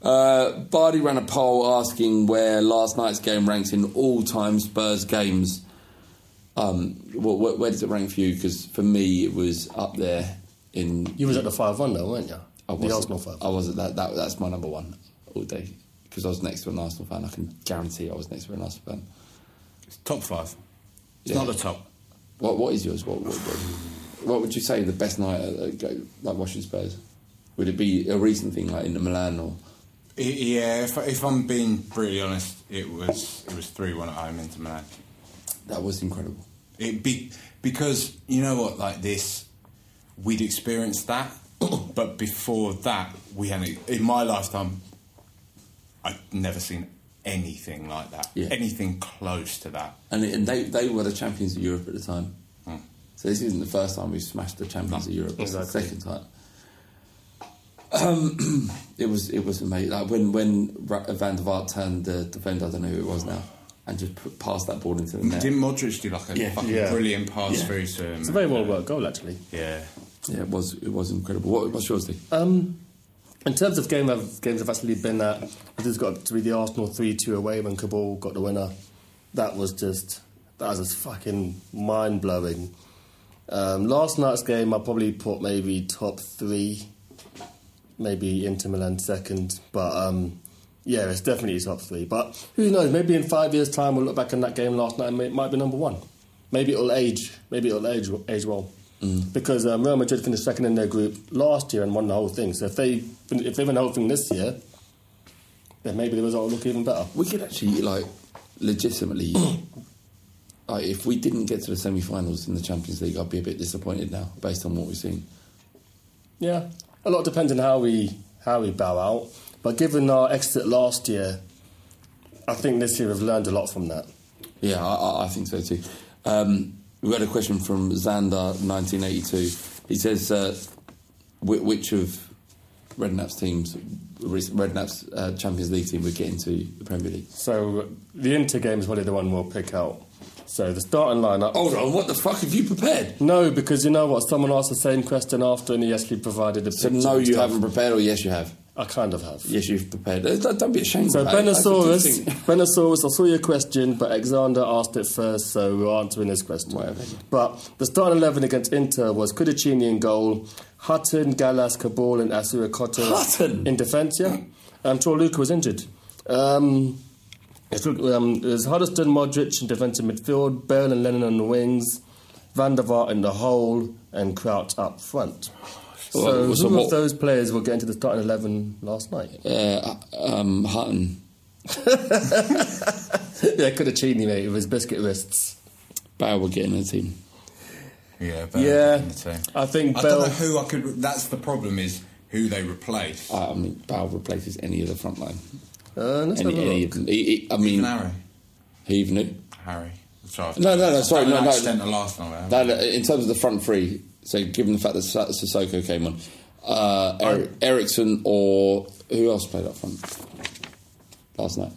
Speaker 6: Uh, Bardi ran a poll asking where last night's game ranks in all-time Spurs games. Um, wh- wh- where does it rank for you? Because for me, it was up there in
Speaker 7: You was at the 5 1 though, weren't you?
Speaker 6: I
Speaker 7: the
Speaker 6: was
Speaker 7: Arsenal 5
Speaker 6: I was that, that. That's my number one all day because I was next to an Arsenal fan. I can guarantee I was next to an Arsenal fan.
Speaker 5: It's top five. It's
Speaker 6: Yeah.
Speaker 5: not the top.
Speaker 6: What What is yours? What What, what, what would you say the best night at, at, go- like watching Spurs? Would it be a recent thing like in the Milan or?
Speaker 5: I- Yeah, if, if I'm being brutally honest, it was it was three one at home into Milan.
Speaker 6: That was incredible.
Speaker 5: It be because you know what, like this, we'd experienced that, but before that, we hadn't. In my lifetime, I'd never seen anything like that.
Speaker 6: Yeah.
Speaker 5: Anything close to that.
Speaker 6: And, it, and they they were the champions of Europe at the time. So this isn't the first time we've smashed the champions of Europe. It's
Speaker 7: Exactly.
Speaker 6: the second time. Um, it was it was amazing. Like when when Van der Vaart turned the defender, I don't know who it was now, and just put, passed that ball into the net.
Speaker 5: Didn't Modric do like a
Speaker 6: Yeah.
Speaker 5: fucking
Speaker 7: Yeah.
Speaker 5: brilliant pass
Speaker 6: Yeah.
Speaker 5: through to him?
Speaker 7: It's a very well worked goal, actually.
Speaker 5: Yeah.
Speaker 6: Yeah, it was it was incredible. What, what's yours, Lee?
Speaker 7: Um, in terms of game of games I've actually been at, it has got to be the Arsenal 3 2 away when Kaboul got the winner. That was just, that was just fucking mind blowing. Um, last night's game, I probably put maybe top three, maybe Inter Milan second, but um, yeah, it's definitely top three. But who knows? Maybe in five years' time, we'll look back on that game last night and it might be number one. Maybe it'll age. Maybe it'll age age well. Because um, Real Madrid finished second in their group last year and won the whole thing. So if they if they win the whole thing this year, then maybe the result will look even better.
Speaker 6: We could actually, like, legitimately, like, if we didn't get to the semi-finals in the Champions League, I'd be a bit disappointed now, based on what we've seen.
Speaker 7: Yeah, a lot depends on how we how we bow out. But given our exit last year, I think this year we've learned a lot from that.
Speaker 6: Yeah, I, I- think so too. Um, we had a question from Xander, 1982. He says, uh, which of Redknapp's teams, Redknapp's uh, Champions League team, would get into the Premier League?
Speaker 7: So the Inter game is probably the one we'll pick out. So the starting lineup.
Speaker 6: Hold on, what the fuck have you prepared?
Speaker 7: No, because you know what? Someone asked the same question after, and he actually provided a
Speaker 6: So
Speaker 7: picture
Speaker 6: no, you haven't prepared, or yes, you have?
Speaker 7: I kind of have.
Speaker 6: Yes, you've prepared. Uh, Don't be ashamed
Speaker 7: So
Speaker 6: of that. I- I
Speaker 7: Benosaurus, Benosaurus, I saw your question, but Alexander asked it first, so we're answering his question.
Speaker 6: Whatever.
Speaker 7: But the starting eleven against Inter was Cudicini in goal, Hutton, Gallas, Kaboul, and Assou-Ekotto
Speaker 6: Hutton?
Speaker 7: in defence. Yeah, I'm sure was injured. Um, um, there's Huddlestone, Modric in defensive midfield, Bale and Lennon on the wings, Van der Vaart in the hole, and Crouch up front. So,
Speaker 6: Well, so
Speaker 7: who
Speaker 6: what-
Speaker 7: of those players will get into the starting eleven last night?
Speaker 6: Uh, um, Hutton.
Speaker 7: yeah, Cudicini, mate, with his biscuit wrists.
Speaker 6: Bale would get in the team.
Speaker 5: Yeah, Bale
Speaker 7: Yeah,
Speaker 5: in the team.
Speaker 7: I think
Speaker 5: I
Speaker 7: Bale-
Speaker 5: don't know who I could. That's the problem is who they replace.
Speaker 6: I I mean, Bale replaces any of the front line.
Speaker 7: Uh, let's
Speaker 6: Any,
Speaker 7: have a
Speaker 6: any
Speaker 7: look.
Speaker 6: of. He- he- I mean,
Speaker 5: Even Harry.
Speaker 6: who even knew?
Speaker 5: Harry. Sorry,
Speaker 6: No, no, no, sorry,
Speaker 5: I've
Speaker 6: no, no.
Speaker 5: last time.
Speaker 6: No, no, in terms of the front three, so given the fact that Sissoko came on, uh, er- Eriksen or who else played up front last night?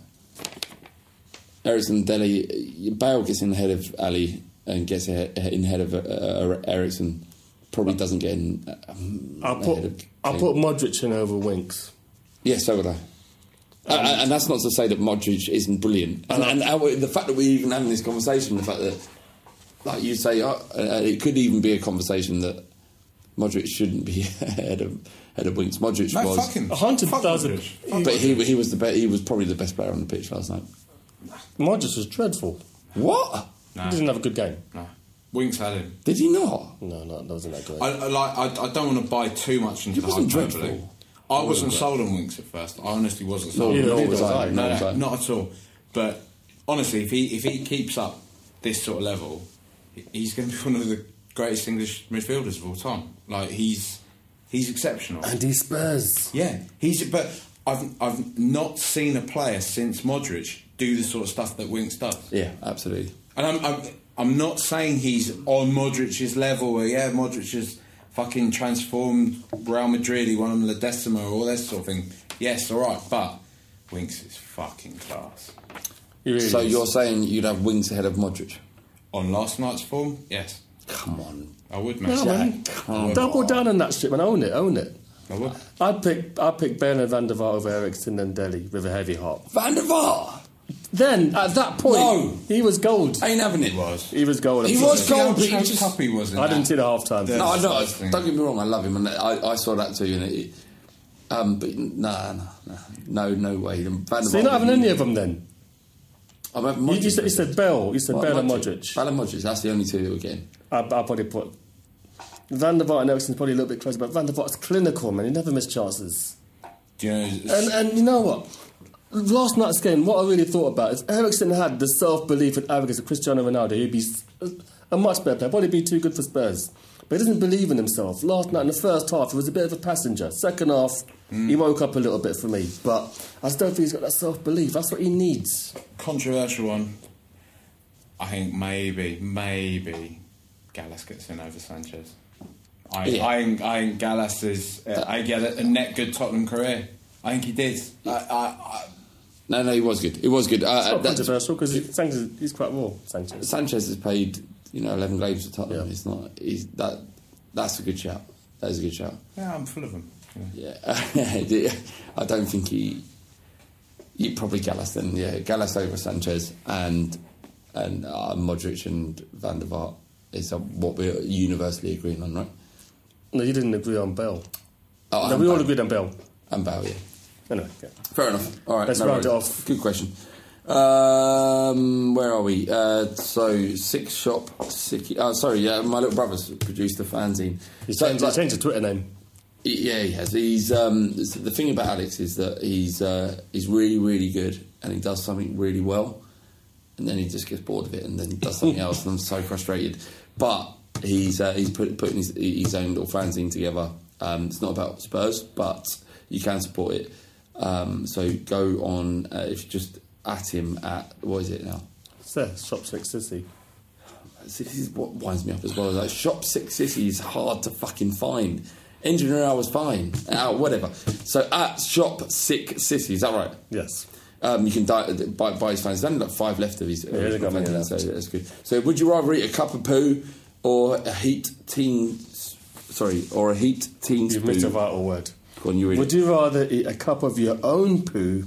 Speaker 6: Eriksen, Dele, Bale gets in ahead of Alli and gets ahead, in ahead of uh, uh, Eriksen. Probably doesn't get in. Um,
Speaker 7: I'll
Speaker 6: ahead
Speaker 7: put,
Speaker 6: of
Speaker 7: I'll put Modric in over Winks.
Speaker 6: Yeah, so would I. Uh, and, and that's not to say that Modric isn't brilliant. And, and how, the fact that we're even having this conversation, the fact that, like you say, uh, uh, it could even be a conversation that Modric shouldn't be ahead of ahead of Winks. Modric
Speaker 5: no,
Speaker 6: was,
Speaker 5: fuck him.
Speaker 7: A hundred
Speaker 5: Fuck
Speaker 7: thousand-
Speaker 5: Modric.
Speaker 6: but he he was the be- he was probably the best player on the pitch last night.
Speaker 7: Modric was dreadful.
Speaker 6: What?
Speaker 7: He didn't have a good game.
Speaker 5: No. Winks had him.
Speaker 6: Did he not?
Speaker 7: No, no, that wasn't that great.
Speaker 5: I, I like. I, I don't want to buy too much into
Speaker 6: He
Speaker 5: the
Speaker 6: wasn't
Speaker 5: hyperbole.
Speaker 6: dreadful.
Speaker 5: I wasn't sold on Winks at first. I honestly wasn't sold.
Speaker 7: Neither-
Speaker 6: nor was I.
Speaker 5: No,
Speaker 6: I.
Speaker 5: not at all. But honestly, if he if he keeps up this sort of level, he's going to be one of the greatest English midfielders of all time. Like he's he's exceptional.
Speaker 7: and he Spurs.
Speaker 5: Yeah, he's. But I've I've not seen a player since Modric do the sort of stuff that Winks does.
Speaker 6: Yeah, absolutely.
Speaker 5: And I'm, I'm, I'm not saying he's on Modric's level where, yeah, Modric has fucking transformed Real Madrid, he won them La Decima, all that sort of thing. Yes, all right, but Winks is fucking class.
Speaker 7: Really
Speaker 6: So
Speaker 7: is.
Speaker 6: you're saying you'd have Winks ahead of Modric?
Speaker 5: On last night's form, yes,
Speaker 6: Come on.
Speaker 5: I would, mate.
Speaker 7: No, man.
Speaker 6: come on.
Speaker 7: Double down on that shit, man. Own it, own it.
Speaker 5: I would.
Speaker 7: I'd pick, I'd pick Bale and Van der Vaart over Eriksen and Dele with a heavy heart.
Speaker 6: Van der Vaart
Speaker 7: Then, at that point,
Speaker 6: No.
Speaker 7: he was gold.
Speaker 6: ain't having it.
Speaker 5: He was.
Speaker 7: He was gold.
Speaker 6: He was gold, but he
Speaker 5: choked
Speaker 6: just-
Speaker 5: up he was in
Speaker 7: I didn't see the half time.
Speaker 5: The-
Speaker 6: No, I know.
Speaker 5: Disgusting.
Speaker 6: Don't get me wrong. I love him, and I, I saw that too. And it, um, but nah, nah, nah, no, no way. Van der
Speaker 7: So you're not
Speaker 6: Vaart-
Speaker 7: having any of them then?
Speaker 6: I'm having
Speaker 7: You,
Speaker 6: Modric.
Speaker 7: you, said, you said Bell. You said
Speaker 6: What,
Speaker 7: Bell and Modric.
Speaker 6: Bale and Modric. That's the only two that we're getting.
Speaker 7: I, I'll probably put Van der Vaart and Eriksen's probably a little bit closer, but Van der Vaart's clinical, man. He never missed chances.
Speaker 5: Do you know,
Speaker 7: And and you know what? Last night's game, what I really thought about is Eriksen had the self belief and arrogance of Cristiano Ronaldo. He'd be a much better player, probably be too good for Spurs. But he doesn't believe in himself. Last night in the first half, he was a bit of a passenger. Second half, he woke up a little bit for me. But I still think he's got that self belief. That's what he needs.
Speaker 5: controversial one. I think maybe, maybe Gallas gets in over Sanchez. I,
Speaker 6: Yeah.
Speaker 5: I, think, I think Gallas is. Uh, I get a, a net good Tottenham career. I think he did. I, I,
Speaker 6: No, no, he was good. It was good. Uh,
Speaker 7: It's not
Speaker 6: that's-
Speaker 7: controversial because Sanchez, he's quite raw, Sanchez.
Speaker 6: Sanchez has played, you know, 11 games for Tottenham.
Speaker 7: Yeah.
Speaker 6: It's not. He's that. That's a good shout. That is a good shout.
Speaker 5: yeah, I'm full of them.
Speaker 6: Yeah, I don't think he. You probably Gallas then. Yeah, Gallas over Sanchez and and uh, Modric and Van der Vaart is uh, what we're universally agreeing on, right?
Speaker 7: No, you didn't agree on Bell.
Speaker 6: Oh,
Speaker 7: no,
Speaker 6: and
Speaker 7: we all agreed on Bell.
Speaker 6: And Bow, yeah.
Speaker 7: Anyway, yeah.
Speaker 6: Fair enough. All right,
Speaker 7: Let's
Speaker 6: no
Speaker 7: round it off.
Speaker 6: Good question. Um, where are we? Uh, so six shop, six. Oh, sorry, yeah. My little brother's produced the fanzine.
Speaker 7: He's
Speaker 6: So,
Speaker 7: changed,
Speaker 6: like-
Speaker 7: changed the Twitter name.
Speaker 6: Yeah, he has. He's um, the thing about Alex is that he's uh, he's really really good, and he does something really well, and then he just gets bored of it, and then he does something else, and I'm so frustrated. But he's uh, he's put, putting his, his own little fanzine together. Um, it's not about Spurs, but you can support it. Um, so go on uh, if you just at him at what is it now?
Speaker 7: It's there, Shop Six City.
Speaker 6: This is what winds me up as well. Like Shop Six City is hard to fucking find. Engineer hours fine, uh, whatever. So at Shop Sick City, is that right?
Speaker 7: Yes.
Speaker 6: Um, you can di- buy, buy his fans. There's only like five left of his.
Speaker 7: Yeah, many
Speaker 6: fans, so that's good. So would you rather eat a cup of poo or a heat teen? Sorry, or a heat teen
Speaker 7: You've missed a vital word.
Speaker 6: Go on, you read
Speaker 7: Would
Speaker 6: it.
Speaker 7: you rather eat a cup of your own poo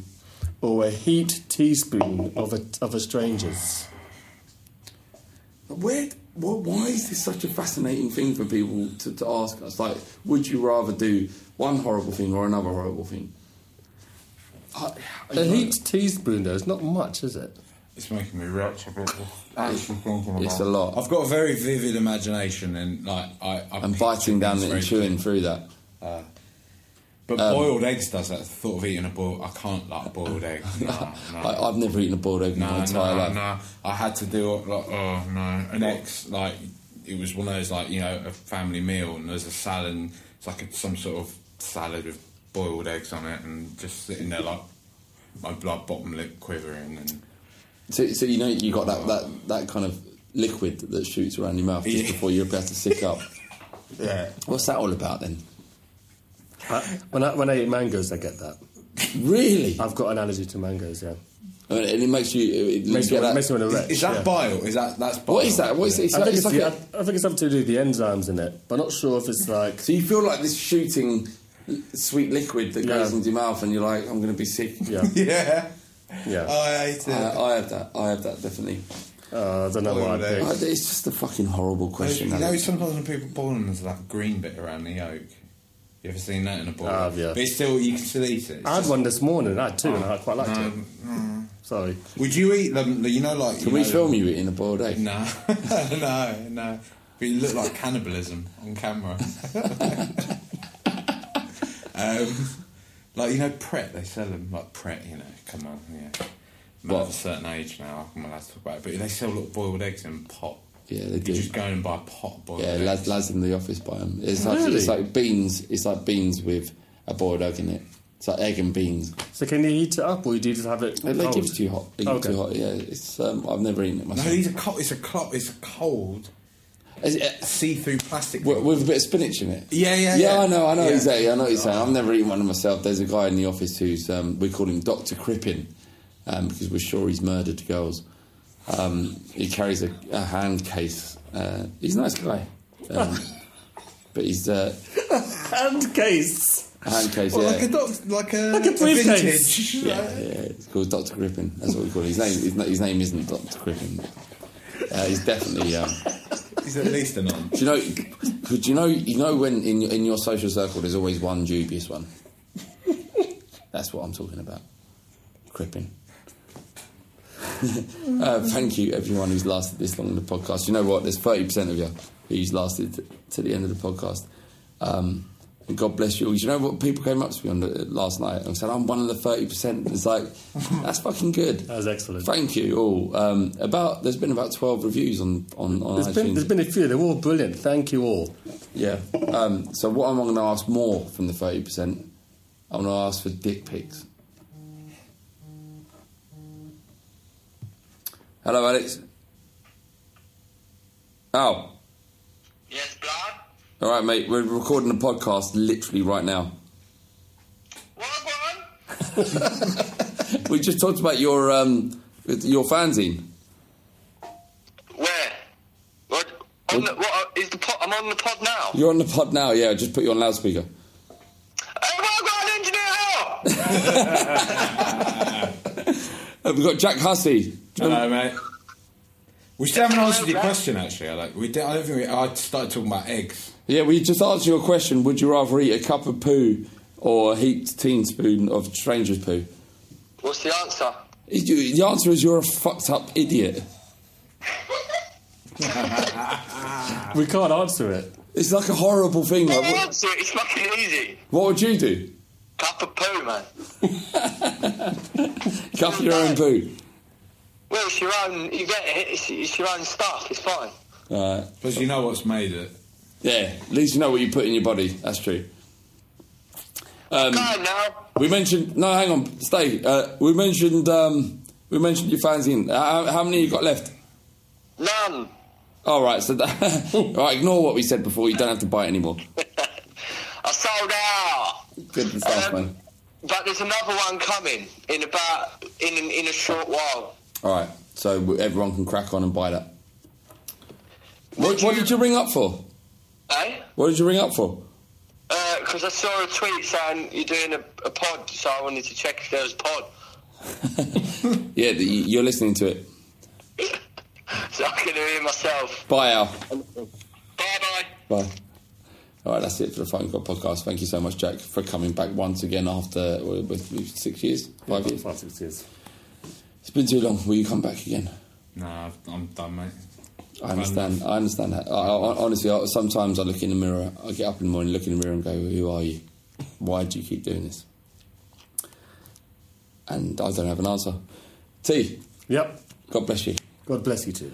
Speaker 7: or a heat teaspoon of a, of a stranger's?
Speaker 6: Where? Well, why is this such a fascinating thing for people to, to ask us? Like, would you rather do one horrible thing or another horrible thing? I,
Speaker 7: A heat teaspoon, though, is not much, is it?
Speaker 5: It's making me retch a bit. Actually thinking about it.
Speaker 6: It's a lot.
Speaker 5: I've got a very vivid imagination, and like I, I
Speaker 6: and biting down and chewing through that.
Speaker 5: Uh, But
Speaker 6: Um,
Speaker 5: boiled eggs does that. The thought of eating a boiled, I can't like boiled egg. No, no.
Speaker 6: I, I've never eaten a boiled egg in my entire
Speaker 5: no,
Speaker 6: life.
Speaker 5: no. I had to do it like, oh no, an ex like it was one of those like you know a family meal, and there's a salad, and it's like a, some sort of salad with boiled eggs on it, and just sitting there like my blood bottom lip quivering, and
Speaker 6: So, so you know you got that, that, that kind of liquid that shoots around your mouth just
Speaker 5: Yeah.
Speaker 6: before you're about to sick up.
Speaker 5: yeah.
Speaker 6: What's that all about then?
Speaker 7: I, when, I, when I eat mangoes, I get that.
Speaker 6: Really?
Speaker 7: I've got an allergy to mangoes, yeah.
Speaker 6: And it makes you. It
Speaker 7: Makes
Speaker 6: you
Speaker 7: me,
Speaker 6: get that-
Speaker 7: makes me want to
Speaker 5: Is, is that
Speaker 7: yeah.
Speaker 5: bile? Is that that's bile?
Speaker 6: what is that? What is it? It's
Speaker 7: I
Speaker 6: like,
Speaker 7: think
Speaker 6: it's
Speaker 7: it's,
Speaker 6: like
Speaker 7: the,
Speaker 6: a-
Speaker 7: I, I think it's something to do with the enzymes in it, but I'm not sure if it's like.
Speaker 6: so you feel like this shooting sweet liquid that goes
Speaker 7: Yeah.
Speaker 6: into your mouth, and you're like, I'm going to be sick.
Speaker 7: Yeah,
Speaker 5: Yeah.
Speaker 7: yeah.
Speaker 5: I hate it.
Speaker 6: I, I have that. I have that definitely.
Speaker 7: Uh, I don't know what I'd
Speaker 5: Boiled
Speaker 7: pick.
Speaker 5: eggs.
Speaker 6: I, it's just a fucking horrible question.
Speaker 5: you know, sometimes when people boil them, there's like a green bit around the yolk. You ever seen that in a boil?
Speaker 7: I have, yeah.
Speaker 5: But it's still, you can still eat it. It's
Speaker 7: I had
Speaker 5: just-
Speaker 7: one this morning. I had two, and I quite liked
Speaker 5: No,
Speaker 7: it. Mm, mm. Sorry.
Speaker 5: Would you eat them? You know, like.
Speaker 6: Can
Speaker 5: you
Speaker 6: we
Speaker 5: know,
Speaker 6: film you eating a boiled egg?
Speaker 5: No, no, no. But you look like cannibalism on camera. um, like you know, Pret. They sell them like Pret. You know, come on, yeah. I'm
Speaker 6: What?
Speaker 5: of a certain age now. I'm allowed to talk about it. But they sell little boiled eggs in a pot.
Speaker 6: Yeah, they
Speaker 5: You
Speaker 6: do.
Speaker 5: just go and buy a pot boiled
Speaker 6: Yeah, lads, lads in the office buy them. It's like
Speaker 7: Really?
Speaker 6: it's like beans. It's like beans with a boiled egg in it. It's like egg and beans.
Speaker 7: So can you heat it up, or do you just have it?
Speaker 6: They, they
Speaker 7: cold?
Speaker 6: give it to you hot. They give it
Speaker 7: Okay.
Speaker 6: you hot. Yeah, it's. Um, I've never eaten it
Speaker 5: No,
Speaker 6: myself.
Speaker 5: these are cold. It's a cold. It's a cold
Speaker 6: Is it,
Speaker 5: see-through plastic.
Speaker 6: with, with a bit of spinach in it.
Speaker 5: Yeah, yeah,
Speaker 6: yeah.
Speaker 5: yeah.
Speaker 6: I know, I know.
Speaker 5: Yeah.
Speaker 6: Exactly. I know what you're saying. I've never eaten one of myself. There's a guy in the office who's um, we call him Doctor Crippen um, because we're sure he's murdered girls. Um, he carries a, a hand case. Uh, he's a nice guy, um, but he's uh,
Speaker 7: hand case.
Speaker 6: a hand case.
Speaker 5: Well,
Speaker 6: yeah.
Speaker 5: like a doc- like a,
Speaker 7: Like a briefcase.
Speaker 5: vintage.
Speaker 6: Yeah, yeah, it's called Doctor Crippen. That's what we call him. His name, his, na- his name isn't Doctor Crippen. Uh, he's definitely. Um,
Speaker 5: He's at least a non.
Speaker 6: do you know? Could you know? You know when in your, in your social circle, there's always one dubious one. That's what I'm talking about. Crippen. uh, thank you, everyone who's lasted this long in the podcast. You know what? There's 30% of you who's lasted to the end of the podcast. Um, and God bless you all. You know what? People came up to me on the, last night and said, I'm one of the 30%. It's like, that's fucking good.
Speaker 7: That was excellent.
Speaker 6: Thank you all. Um, about There's been about 12 reviews on, on, on
Speaker 7: There's
Speaker 6: iTunes.
Speaker 7: been, there's been a few. They're all brilliant. Thank you all.
Speaker 6: Yeah. Um, so what am I'm going to ask more from the 30%, I'm going to ask for dick pics. Hello, Alex. Oh.
Speaker 8: Yes, blood.
Speaker 6: All right, mate. We're recording a podcast literally right now.
Speaker 8: What?
Speaker 6: We just talked about your um, your fanzine.
Speaker 8: Where? What? On the, what uh, is the pod? I'm on the pod now.
Speaker 6: You're on the pod now. Yeah, just put you on loudspeaker.
Speaker 8: Hey, well, I've got an engineer.
Speaker 6: Uh, we've got Jack Hussey.
Speaker 5: Hello, mate. We still haven't answered your question, actually. I, like, we did, I don't think we, I started talking about eggs.
Speaker 6: Yeah, we just answered your question. Would you rather eat a cup of poo or a heaped teaspoon of stranger's poo?
Speaker 8: What's the answer?
Speaker 6: You- The answer is you're a fucked up idiot.
Speaker 7: We can't answer it.
Speaker 6: It's like a horrible thing. Like,
Speaker 8: The
Speaker 6: what,
Speaker 8: answer, it's fucking easy.
Speaker 6: what would you do?
Speaker 8: Cup of poo, man.
Speaker 6: Cup your own poo.
Speaker 8: Well, it's your own. You get it. It's, it's your own stuff. It's fine.
Speaker 6: Alright.
Speaker 5: Because you know what's made it.
Speaker 6: Yeah, at least you know what you put in your body. That's true. Um,
Speaker 8: Go on now.
Speaker 6: we mentioned. No, hang on. Stay. Uh, we mentioned. Um, we mentioned your fanzine. How, how many you got left?
Speaker 8: None.
Speaker 6: All right. So, that, all right. Ignore what we said before. You don't have to buy it anymore.
Speaker 8: I sold out.
Speaker 6: Good stuff,
Speaker 8: Um,
Speaker 6: man.
Speaker 8: But there's another one coming in about in in a short while.
Speaker 6: All right. So everyone can crack on and buy that. What, what did you ring up for?
Speaker 8: Eh?
Speaker 6: What did you ring up for?
Speaker 8: Because I saw a tweet saying you're doing a, a pod, so I wanted to check if there was a pod.
Speaker 6: Yeah, the, you're listening to it.
Speaker 8: So I can hear myself.
Speaker 6: Bye, Al.
Speaker 8: Bye bye.
Speaker 6: Bye. All right, that's it for the Fighting Cock podcast. Thank you so much, Jack, for coming back once again after what, what, six years, five years.
Speaker 7: Five, six years.
Speaker 6: It's been too long. Will you come back again?
Speaker 5: Nah, I'm done, mate.
Speaker 6: I understand. I understand. that. I, I, honestly, I, sometimes I look in the mirror. I get up in the morning, look in the mirror, and go, "Who are you? Why do you keep doing this?" And I don't have an answer. T.
Speaker 7: Yep.
Speaker 6: God bless you.
Speaker 7: God bless you too.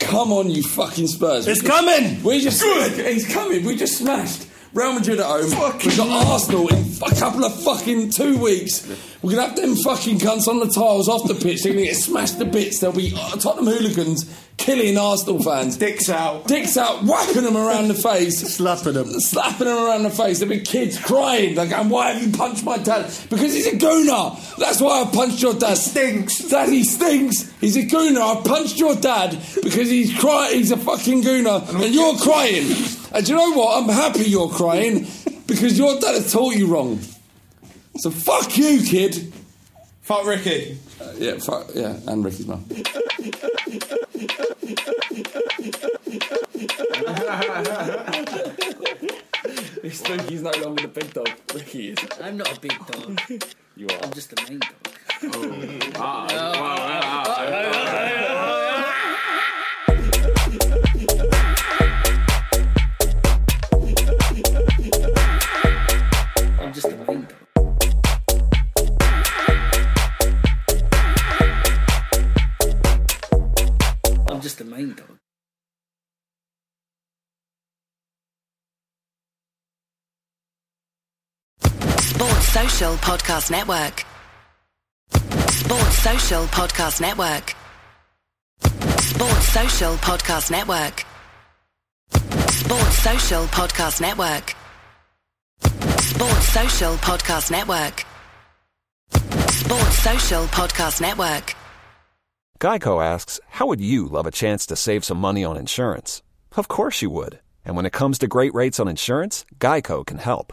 Speaker 6: Come on, you fucking Spurs.
Speaker 7: It's
Speaker 6: We just-
Speaker 7: coming!
Speaker 6: We just good. He's coming. We just smashed Real Madrid at home. We've got Arsenal in a couple of fucking two weeks. We're gonna have them fucking cunts on the tiles off the pitch. They're gonna get smashed to bits. There'll be uh, Tottenham hooligans killing Arsenal fans.
Speaker 5: Dicks out.
Speaker 6: Dicks out, whacking them around the face.
Speaker 7: Slapping them.
Speaker 6: Slapping them around the face. There'll be kids crying, like, and why have you punched my dad? Because he's a gooner. That's why I punched your dad.
Speaker 5: Stinks.
Speaker 6: Daddy stinks. He's a gooner. I punched your dad because he's crying. He's a fucking gooner, and you're crying. And you know what? I'm happy you're crying because your dad has taught you wrong. So fuck you, kid.
Speaker 5: Fuck Ricky.
Speaker 6: Uh, yeah, fuck yeah, and Ricky's mum.
Speaker 9: Spooky's no longer the big dog. Ricky is.
Speaker 10: I'm not a big dog.
Speaker 9: You are.
Speaker 10: I'm just a main dog. Oh. Ah, I'm ah,
Speaker 3: ah, Social Podcast Network. Sports Social Podcast Network. Sports Social Podcast Network. Sports Social Podcast Network. Sports Social Podcast Network. Sports Social Podcast Network.
Speaker 11: Geico asks, How would you love a chance to save some money on insurance? Of course you would. And when it comes to great rates on insurance, Geico can help.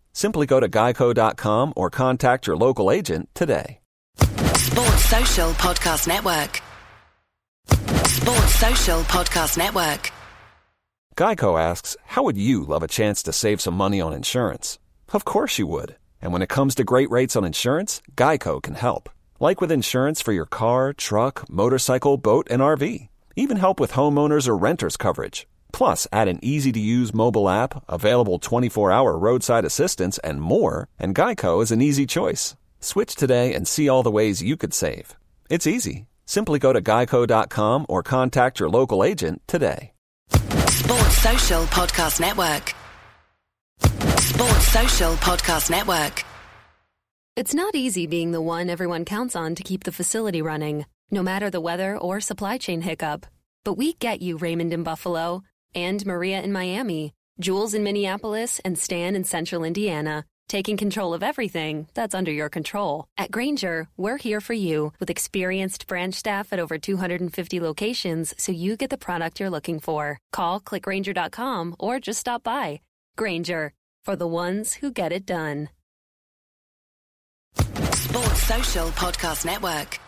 Speaker 11: Simply go to geico.com or contact your local agent today.
Speaker 3: Sports Social Podcast Network. Sports Social Podcast Network.
Speaker 11: Geico asks, How would you love a chance to save some money on insurance? Of course you would. And when it comes to great rates on insurance, Geico can help. Like with insurance for your car, truck, motorcycle, boat, and RV. Even help with homeowners or renters coverage. Plus, add an easy to use mobile app, available 24 hour roadside assistance, and more, and Geico is an easy choice. Switch today and see all the ways you could save. It's easy. Simply go to geico.com or contact your local agent today.
Speaker 3: Sports Social Podcast Network. Sports Social Podcast Network.
Speaker 12: It's not easy being the one everyone counts on to keep the facility running, no matter the weather or supply chain hiccup. But we get you, Raymond in Buffalo, and Maria in Miami, Jules in Minneapolis, and Stan in Central Indiana, taking control of everything that's under your control. At Grainger, we're here for you with experienced branch staff at over 250 locations so you get the product you're looking for. Call clickgrainger.com or just stop by. Grainger, for the ones who get it done.
Speaker 3: Sports Social Podcast Network.